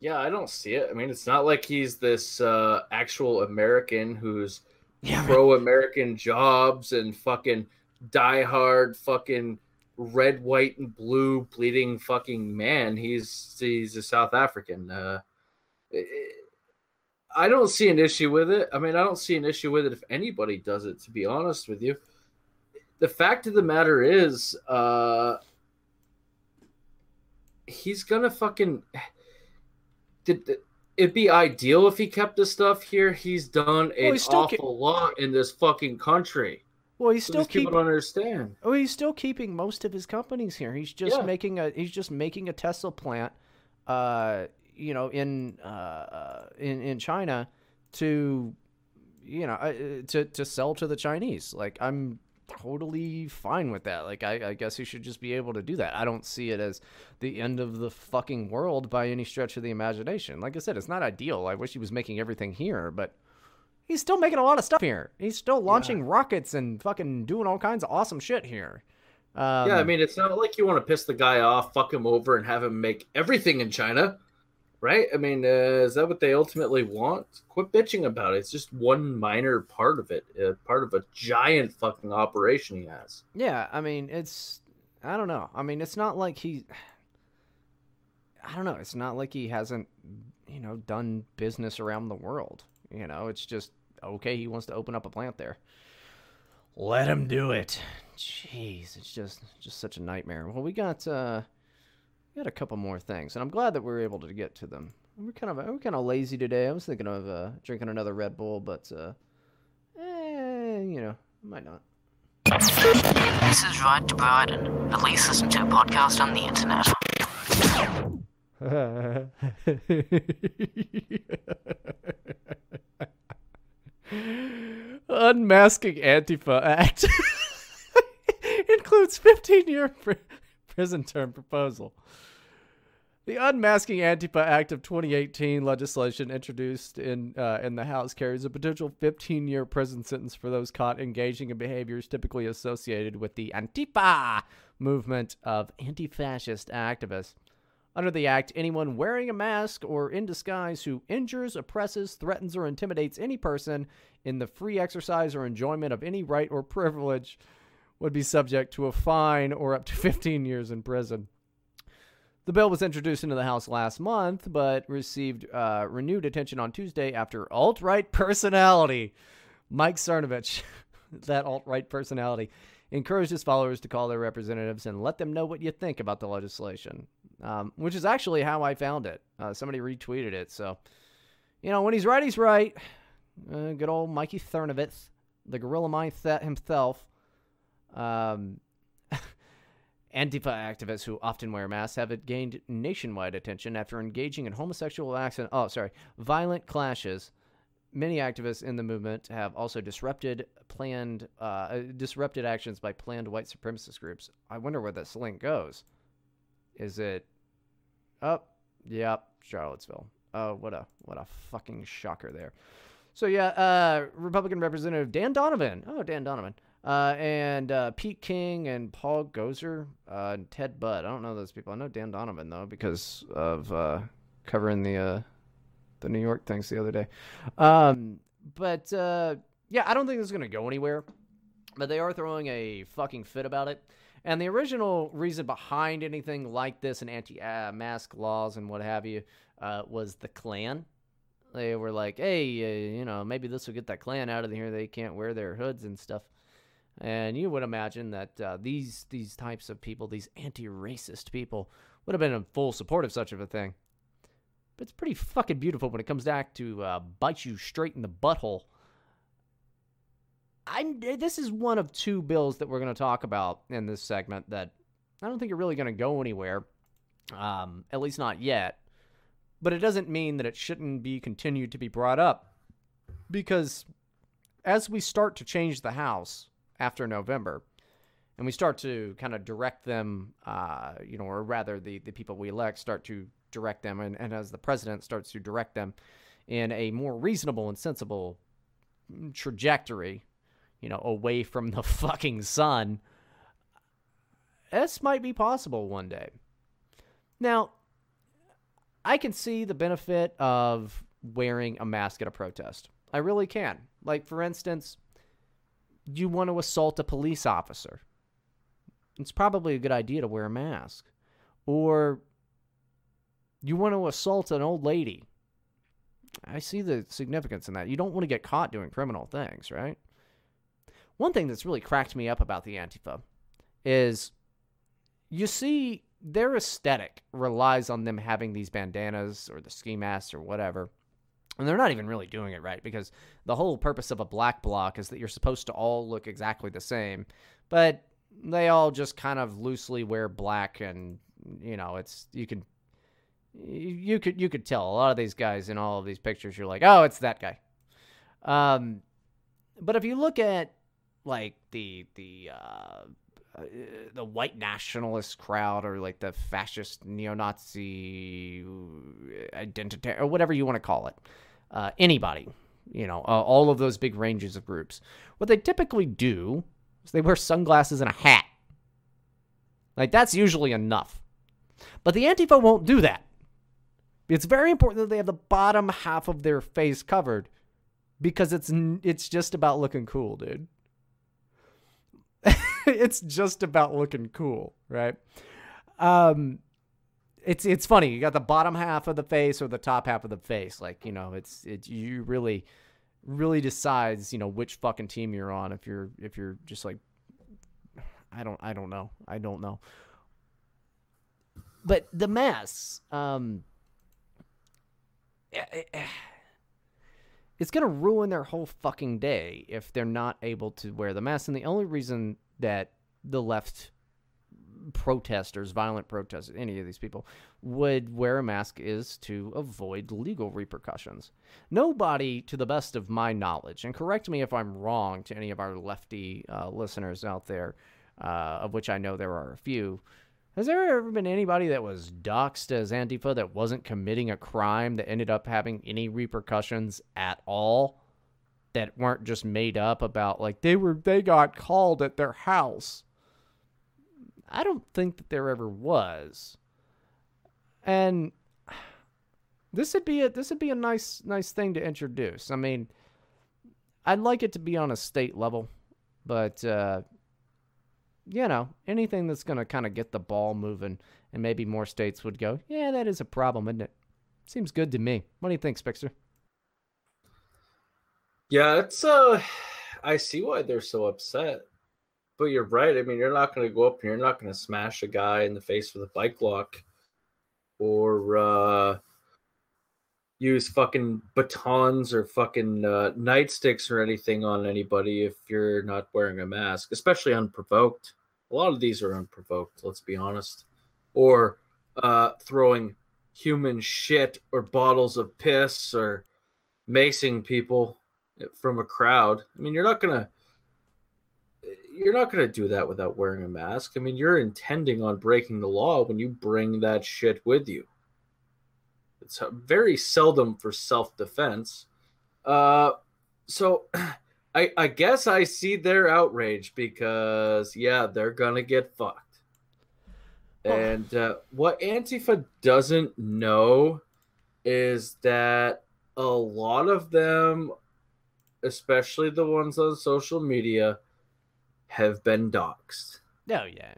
Yeah, I don't see it. I mean, it's not like he's this uh, actual American who's pro American jobs and fucking diehard fucking red, white, and blue bleeding fucking man. He's he's a South African. Uh, I don't see an issue with it. I mean, I don't see an issue with it if anybody does it. To be honest with you, the fact of the matter is, uh, he's gonna fucking did it'd be ideal if he kept the stuff here. He's done an he's awful lot in this fucking country. well he's still keeping understand. Oh, he's still keeping most of his companies here. He's just Yeah. making a he's just making a Tesla plant, uh, you know, in uh, uh in in China to, you know, uh, to to sell to the Chinese. Like I'm totally fine with that. Like I, I guess he should just be able to do that. I don't see it as the end of the fucking world by any stretch of the imagination. Like I said, it's not ideal. I wish he was making everything here, but he's still making a lot of stuff here. He's still launching rockets and fucking doing all kinds of awesome shit here. Um, yeah, I mean, it's not like you want to piss the guy off, fuck him over, and have him make everything in China, right? I mean, uh, is that what they ultimately want? Quit bitching about it. It's just one minor part of it, uh, part of a giant fucking operation he has. yeah, I mean, it's I don't know. I mean, it's not like he I don't know. It's not like he hasn't, you know, done business around the world. You know, it's just okay. He wants to open up a plant there. Let him do it. Jeez, it's just just such a nightmare. Well, we got uh, got a couple more things, and I'm glad that we were able to get to them. We're kind of we're kind of lazy today. I was thinking of uh, drinking another Red Bull, but uh, eh, you know, might not. This is Right to Brighton, the least listened to podcast on the internet. Unmasking Antifa Act. includes 15 year pr- prison term proposal. The Unmasking Antifa Act of 2018 legislation introduced in uh, in the House carries a potential 15 year prison sentence for those caught engaging in behaviors typically associated with the Antifa movement of anti fascist activists. Under the act, anyone wearing a mask or in disguise who injures, oppresses, threatens, or intimidates any person in the free exercise or enjoyment of any right or privilege would be subject to a fine or up to 15 years in prison. The bill was introduced into the House last month, but received uh, renewed attention on Tuesday after alt right personality Mike Cernovich, that alt right personality, encouraged his followers to call their representatives and let them know what you think about the legislation, um, which is actually how I found it. Uh, somebody retweeted it. So, you know, when he's right, he's right. Uh, good old Mikey Cernovich, the gorilla mind th- himself. Um, Antifa activists who often wear masks have gained nationwide attention after engaging in homosexual acts and, oh, sorry, violent clashes. Many activists in the movement have also disrupted planned uh, disrupted actions by planned white supremacist groups. I wonder where this link goes. Is it? Oh, yep, Charlottesville. Oh, what a what a fucking shocker there. So yeah, uh, Republican Representative Dan Donovan. Oh, Dan Donovan. Uh, and uh, Pete King and Paul Gosar uh, and Ted Budd. I don't know those people. I know Dan Donovan though because of uh, covering the uh, the New York things the other day. Um, but uh, yeah, I don't think this is gonna go anywhere. But they are throwing a fucking fit about it. And the original reason behind anything like this and anti-mask laws and what have you was the Klan. They were like, hey, you know, maybe this will get that Klan out of here. They can't wear their hoods and stuff. And you would imagine that uh, these these types of people, these anti-racist people, would have been in full support of such of a thing. But it's pretty fucking beautiful when it comes back to uh, bite you straight in the butthole. I'm, this is one of two bills that we're going to talk about in this segment that I don't think are really going to go anywhere, um, at least not yet. But it doesn't mean that it shouldn't be continued to be brought up, because as we start to change the House, after November. And we start to kind of direct them, uh, you know, or rather the, the people we elect start to direct them. And, and as the president starts to direct them in a more reasonable and sensible trajectory, you know, away from the fucking sun, this might be possible one day. Now, I can see the benefit of wearing a mask at a protest. I really can. Like, for instance, you want to assault a police officer. It's probably a good idea to wear a mask. Or you want to assault an old lady. I see the significance in that. You don't want to get caught doing criminal things, right? One thing that's really cracked me up about the Antifa is you see their aesthetic relies on them having these bandanas or the ski masks or whatever and they're not even really doing it right because the whole purpose of a black bloc is that you're supposed to all look exactly the same. But they all just kind of loosely wear black and you know, it's you can you could you could tell a lot of these guys in all of these pictures you're like, "Oh, it's that guy." Um but if you look at like the the uh uh, the white nationalist crowd or like the fascist neo-Nazi identity or whatever you want to call it uh, anybody, you know, uh, all of those big ranges of groups. What they typically do is they wear sunglasses and a hat. Like, that's usually enough. But the Antifa won't do that. It's very important that they have the bottom half of their face covered because it's it's just about looking cool, dude. It's just about looking cool, right? Um it's it's funny. You got the bottom half of the face or the top half of the face. Like you know, it's it you really really decides you know which fucking team you're on. If you're if you're just like I don't I don't know I don't know. But the masks, um, it's gonna ruin their whole fucking day if they're not able to wear the mask. And the only reason that the left protesters, violent protesters, any of these people would wear a mask is to avoid legal repercussions. Nobody, to the best of my knowledge, and correct me if I'm wrong to any of our lefty uh, listeners out there, uh, of which I know there are a few. Has there ever been anybody that was doxxed as Antifa that wasn't committing a crime that ended up having any repercussions at all? That weren't just made up about like they were they got called at their house. I don't think that there ever was. And this would be a this would be a nice nice thing to introduce. I mean, I'd like it to be on a state level, but uh, you know, anything that's going to kind of get the ball moving, and maybe more states would go, yeah, that is a problem, isn't it? Seems good to me. What do you think, Spixter? Yeah, it's uh, I see why they're so upset. But you're right. I mean, you're not to go up and you're not to smash a guy in the face with a bike lock, or uh, use fucking batons or fucking uh, nightsticks or anything on anybody if you're not wearing a mask, especially unprovoked. A lot of these are unprovoked, let's be honest. Or uh, throwing human shit or bottles of piss or macing people from a crowd. I mean, you're not going to you're not to do that without wearing a mask. I mean, you're intending on breaking the law when you bring that shit with you. It's very seldom for self defense. Uh, so I, I guess I see their outrage because, yeah, they're going to get fucked. And uh, what Antifa doesn't know is that a lot of them, especially the ones on social media, have been doxxed. Oh, yeah.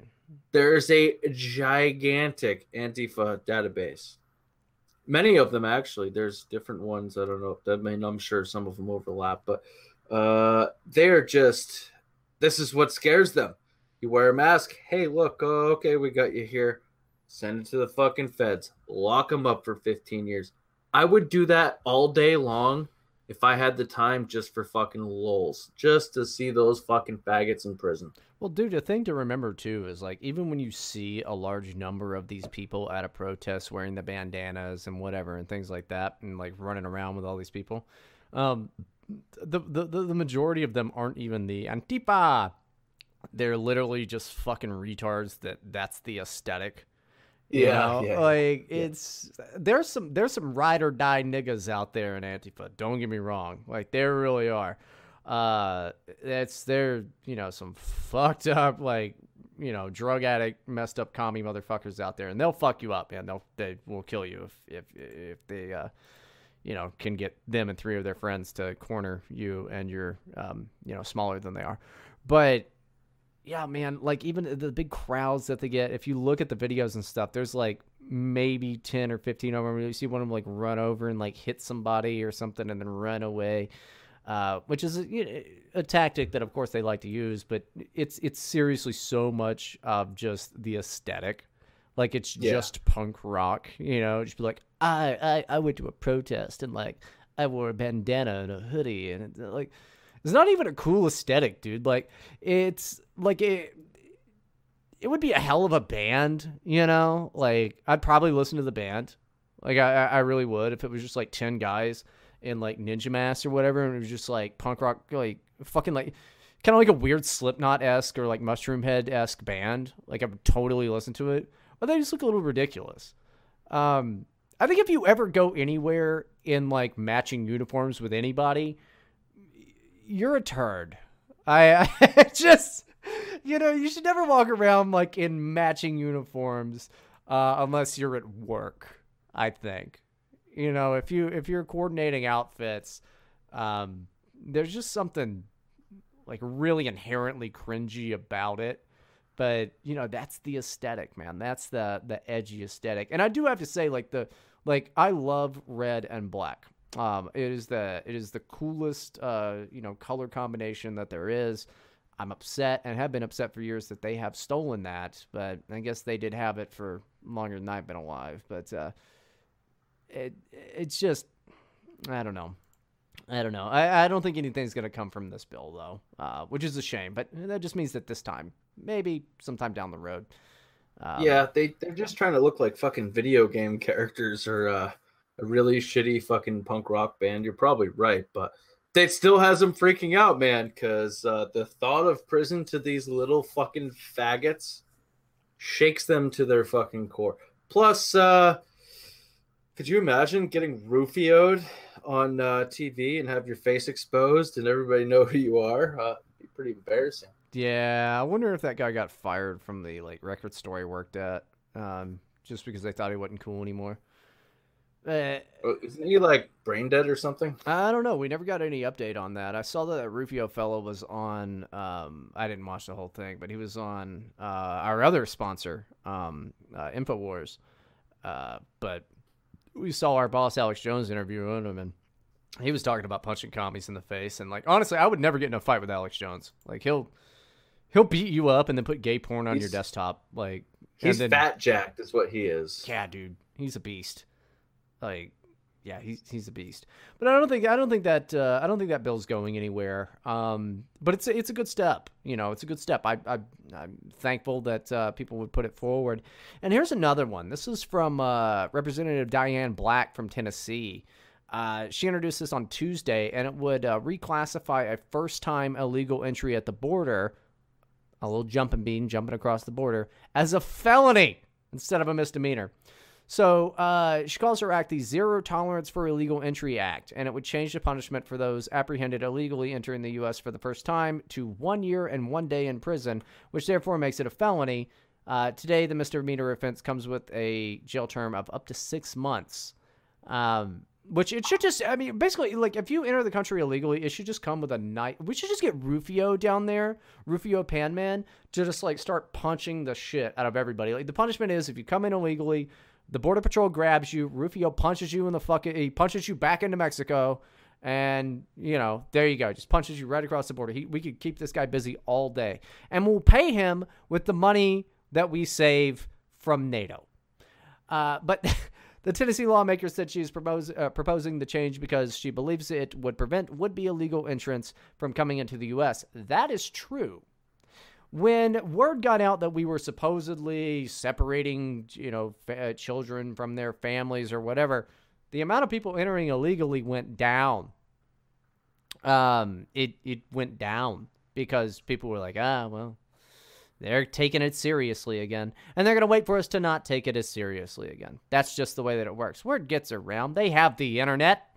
There's a gigantic Antifa database. Many of them, actually. There's different ones. I don't know. I mean, I'm sure some of them overlap, but uh, they're just. This is what scares them. You wear a mask. Hey, look. Oh, okay, we got you here. Send it to the fucking feds. Lock them up for 15 years. I would do that all day long if I had the time just for fucking lulls, just to see those fucking faggots in prison. Well, dude, the thing to remember too is like even when you see a large number of these people at a protest wearing the bandanas and whatever and things like that, and like running around with all these people, um, the the the majority of them aren't even the Antifa. They're literally just fucking retards. That that's the aesthetic. You Yeah, know? yeah, like it's there's some there's some ride or die niggas out there in Antifa. Don't get me wrong, like there really are. Uh, that's they're you know some fucked up like you know drug addict, messed up commie motherfuckers out there, and they'll fuck you up, man. They'll they will kill you if if if they uh you know can get them and three of their friends to corner you and you're um you know smaller than they are, but yeah, man, like even the big crowds that they get, if you look at the videos and stuff, there's like maybe 10 or 15 of them. You see one of them like run over and like hit somebody or something and then run away, uh, which is a, you know, a tactic that, of course, they like to use, but it's it's seriously so much of just the aesthetic. Like it's Yeah. just punk rock, you know, just be like, I, I, I went to a protest and like I wore a bandana and a hoodie and it's like, it's not even a cool aesthetic, dude. Like it's like it it would be a hell of a band, you know? Like I'd probably listen to the band. Like I I really would if it was just like 10 guys in like ninja masks or whatever and it was just like punk rock like fucking like kind of like a weird Slipknot-esque or like Mushroomhead-esque band. Like I would totally listen to it. But they just look a little ridiculous. Um I think if you ever go anywhere in like matching uniforms with anybody, you're a turd. I, I just, you know, you should never walk around like in matching uniforms uh, unless you're at work. I think, you know, if you if you're coordinating outfits, um, there's just something like really inherently cringy about it. But you know, that's the aesthetic, man. That's the the edgy aesthetic. And I do have to say, like the like I love red and black. Um, it is the it is the coolest uh, you know color combination that there is. I'm upset and have been upset for years that they have stolen that, but I guess they did have it for longer than I've been alive. But uh, it it's just I don't know. I don't know. I, I don't think anything's gonna come from this bill though, uh, which is a shame. But that just means that this time, maybe sometime down the road. Um, yeah, they they're just trying to look like fucking video game characters or uh, a really shitty fucking punk rock band. You're probably right, but It still has them freaking out, man, because uh, the thought of prison to these little fucking faggots shakes them to their fucking core. Plus, uh, could you imagine getting Rufioed on uh, TV and have your face exposed and everybody know who you are? Uh, be pretty embarrassing. Yeah, I wonder if that guy got fired from the like record store he worked at, um, just because they thought he wasn't cool anymore. Uh, Oh, Isn't he like brain dead or something? I don't know. We never got any update on that. I saw that Rufio fellow was on. Um, I didn't watch the whole thing, but he was on uh, our other sponsor, um, uh, Infowars. Uh, but we saw our boss Alex Jones interviewing him, and he was talking about punching commies in the face. And like, honestly, I would never get in a fight with Alex Jones. Like he'll he'll beat you up and then put gay porn on your desktop. Like He's then- fat jacked, is what he is. yeah, dude, he's a beast. Like, yeah, he's he's a beast. But I don't think I don't think that uh, I don't think that bill's going anywhere. Um, but it's a, it's a good step. You know, it's a good step. I, I I'm thankful that uh, people would put it forward. And here's another one. This is from uh, Representative Diane Black from Tennessee. Uh, she introduced this on Tuesday, and it would uh, reclassify a first-time illegal entry at the border a little jumping bean jumping across the border as a felony instead of a misdemeanor. So uh, she calls her act the Zero Tolerance for Illegal Entry Act, and it would change the punishment for those apprehended illegally entering the U.S. for the first time to one year and one day in prison, which therefore makes it a felony. Uh, today, the misdemeanor offense comes with a jail term of up to six months. Um, which it should just, I mean, basically, like if you enter the country illegally, it should just come with a knife. We should just get Rufio down there, Rufio Panman, to just like start punching the shit out of everybody. Like the punishment is if you come in illegally, the border patrol grabs you, Rufio punches you in the fucking, he punches you back into Mexico, and you know, there you go, just punches you right across the border. He, we could keep this guy busy all day, and we'll pay him with the money that we save from NATO. Uh, but the Tennessee lawmaker said she is propose, uh, proposing the change because she believes it would prevent would be illegal entrants from coming into the U.S. That is true. When word got out that we were supposedly separating, you know, fa- uh, children from their families or whatever, the amount of people entering illegally went down. Um, it it went down because people were like, ah, well, they're taking it seriously again. And they're to wait for us to not take it as seriously again. That's just the way that it works. Word gets around. They have the internet.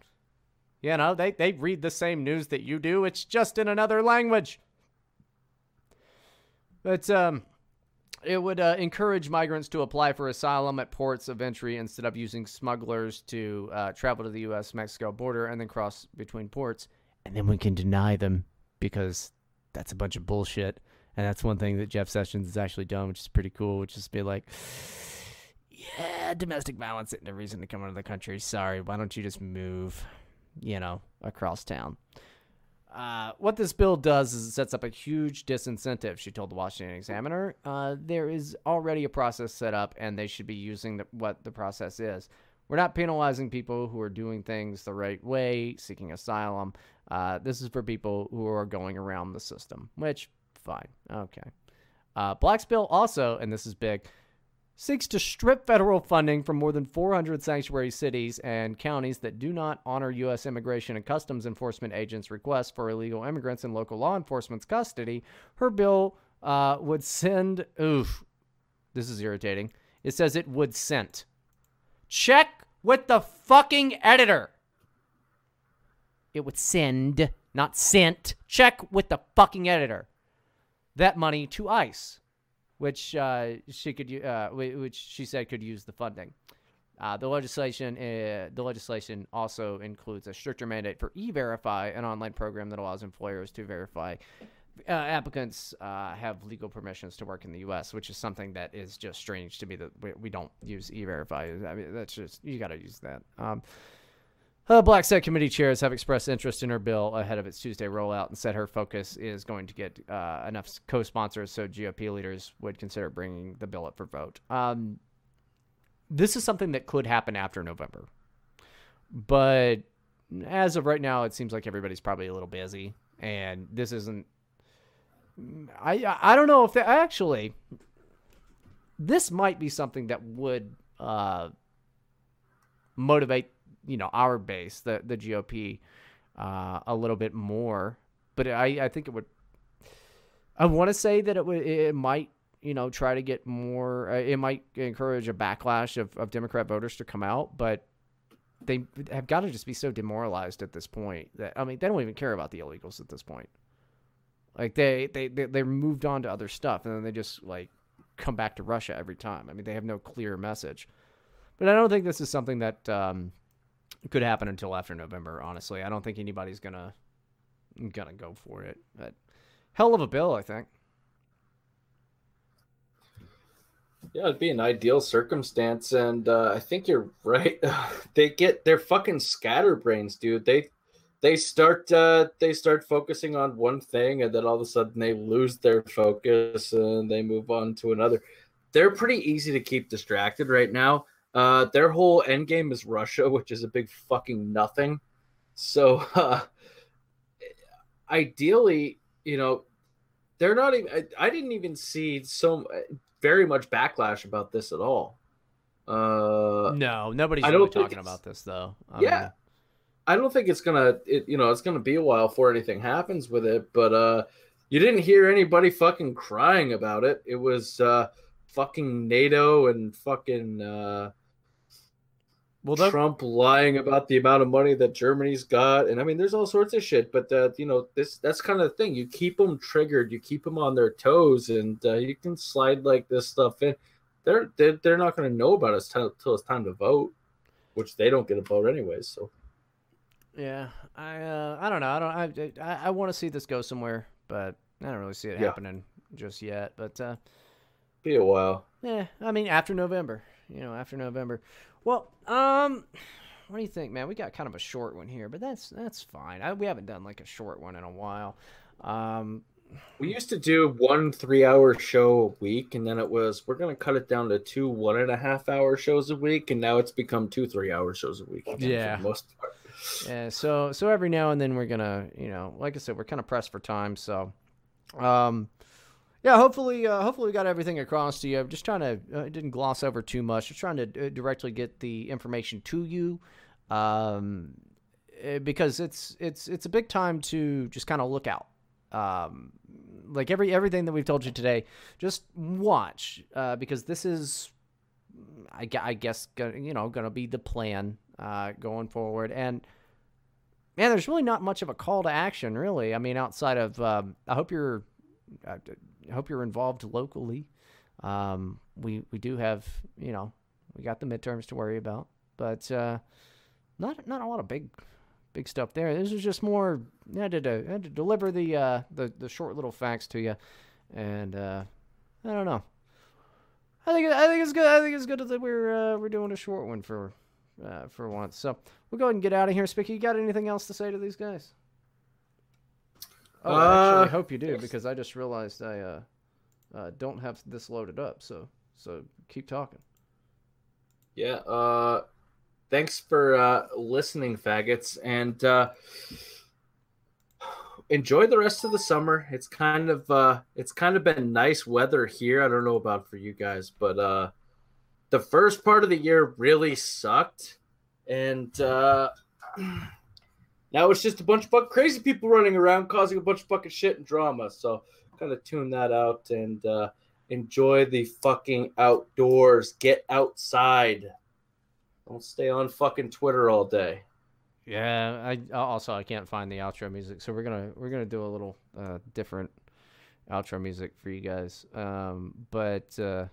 You know, they, they read the same news that you do, it's just in another language. But um, it would uh, encourage migrants to apply for asylum at ports of entry instead of using smugglers to uh, travel to the U.S. Mexico border and then cross between ports. And then we can deny them because that's a bunch of bullshit. And that's one thing that Jeff Sessions has actually done, which is pretty cool, which is be like, yeah, domestic violence isn't a reason to come into the country. Sorry, why don't you just move, you know, across town? Uh, what this bill does is it sets up a huge disincentive, she told the Washington Examiner. Uh, there is already a process set up, and they should be using the, what the process is. We're not penalizing people who are doing things the right way, seeking asylum. Uh, this is for people who are going around the system, which, fine. Okay. Uh, Black's bill also, and this is big, seeks to strip federal funding from more than 400 sanctuary cities and counties that do not honor U.S. Immigration and Customs Enforcement agents' requests for illegal immigrants in local law enforcement's custody. Her bill uh, would send, oof, this is irritating. It says it would send. Check with the fucking editor. It would send, not sent. Check with the fucking editor. That money to ICE which uh, she could, uh, which she said could use the funding. Uh, the legislation, uh, the legislation also includes a stricter mandate for E-Verify, an online program that allows employers to verify uh, applicants uh, have legal permissions to work in the U.S., which is something that is just strange to me that we, we don't use E-Verify. I mean, that's just you got to use that. Um, uh, Black Set committee chairs have expressed interest in her bill ahead of its Tuesday rollout and said her focus is going to get uh, enough co-sponsors so GOP leaders would consider bringing the bill up for vote. Um, this is something that could happen after November, but as of right now, it seems like everybody's probably a little busy, and this isn't. I I don't know if they actually. This might be something that would uh, motivate you know our base, the the GOP, uh, a little bit more. But I, I think it would. I want to say that it would. It might, you know, try to get more. Uh, it might encourage a backlash of, of Democrat voters to come out, but they have got to just be so demoralized at this point that I mean, they don't even care about the illegals at this point. Like they they they they moved on to other stuff, and then they just like come back to Russia every time. I mean, they have no clear message. But I don't think this is something that um, could happen until after November. Honestly, I don't think anybody's gonna gonna go for it. But hell of a bill, I think. Yeah, it'd be an ideal circumstance, and uh, I think you're right. they get they're fucking scatterbrains, dude. They they start uh, they start focusing on one thing, and then all of a sudden they lose their focus and they move on to another. They're pretty easy to keep distracted right now. Uh, their whole end game is Russia, which is a big fucking nothing. So uh, ideally, you know, they're not even. I, I didn't even see so very much backlash about this at all. Uh, no, nobody's I really talking about this though. I yeah. mean, I don't think it's gonna it, you know, it's gonna be a while before anything happens with it, but uh you didn't hear anybody fucking crying about it. It was uh fucking NATO and fucking uh well, Trump lying about the amount of money that Germany's got, and I mean, there's all sorts of shit. But uh, you know, this that's kind of the thing. You keep them triggered, you keep them on their toes, and uh, you can slide like this stuff in. They're they're, they're not going to know about it until it's time to vote, which they don't get a vote anyways. So Yeah, I uh, I don't know. I don't. I I, I want to see this go somewhere, but I don't really see it Yeah. happening just yet. But uh, be a while. yeah, I mean after November, you know, after November. Well, um, what do you think, man? We got kind of a short one here, but that's that's fine. I, we haven't done like a short one in a while. Um, We used to do one three hour show a week, and then it was we're gonna cut it down to two one and a half hour shows a week, and now it's become two three hour shows a week. again for the Yeah. most part. Yeah, so so every now and then we're gonna, you know, like I said, we're kind of pressed for time. So, um, yeah, hopefully, uh, hopefully we got everything across to you. I'm just trying to uh, didn't gloss over too much. Just trying to uh, directly get the information to you, um, eh, because it's it's it's a big time to just kind of look out. Um, like every everything that we've told you today, just watch uh, because this is I, I guess you know going to be the plan uh, going forward. And man, there's really not much of a call to action, really. I mean, outside of um, I hope you're I hope you're involved locally. Um, we we do have you know we got the midterms to worry about, but uh, not not a lot of big big stuff there. This is just more I had to, had to deliver the uh, the the short little facts to you, and uh, I don't know. I think I think it's good. I think it's good that we're uh, we're doing a short one for uh, for once. So we'll go ahead and get out of here. Spicky, you got anything else to say to these guys? Oh, actually, Uh, I hope you do because I just realized I uh, uh, don't have this loaded up. So so keep talking. Yeah. Uh, thanks for uh, listening, faggots, and uh, enjoy the rest of the summer. It's kind of uh, it's kind of been nice weather here. I don't know about for you guys, but uh, the first part of the year really sucked, and uh, now it's just a bunch of fuck crazy people running around causing a bunch of fucking shit and drama. So kind of tune that out and uh, enjoy the fucking outdoors. Get outside. Don't stay on fucking Twitter all day. Yeah, I also I can't find the outro music, so we're gonna we're gonna do a little uh, different outro music for you guys. Um, but uh,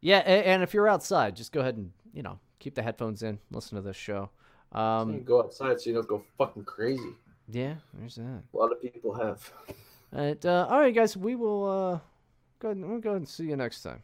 yeah, and, and if you're outside, just go ahead and you know keep the headphones in, listen to this show. Um, go outside so you don't go fucking crazy. yeah, there's that. A lot of people have. And, uh, all right, guys, we will uh, go ahead, we'll go ahead and see you next time.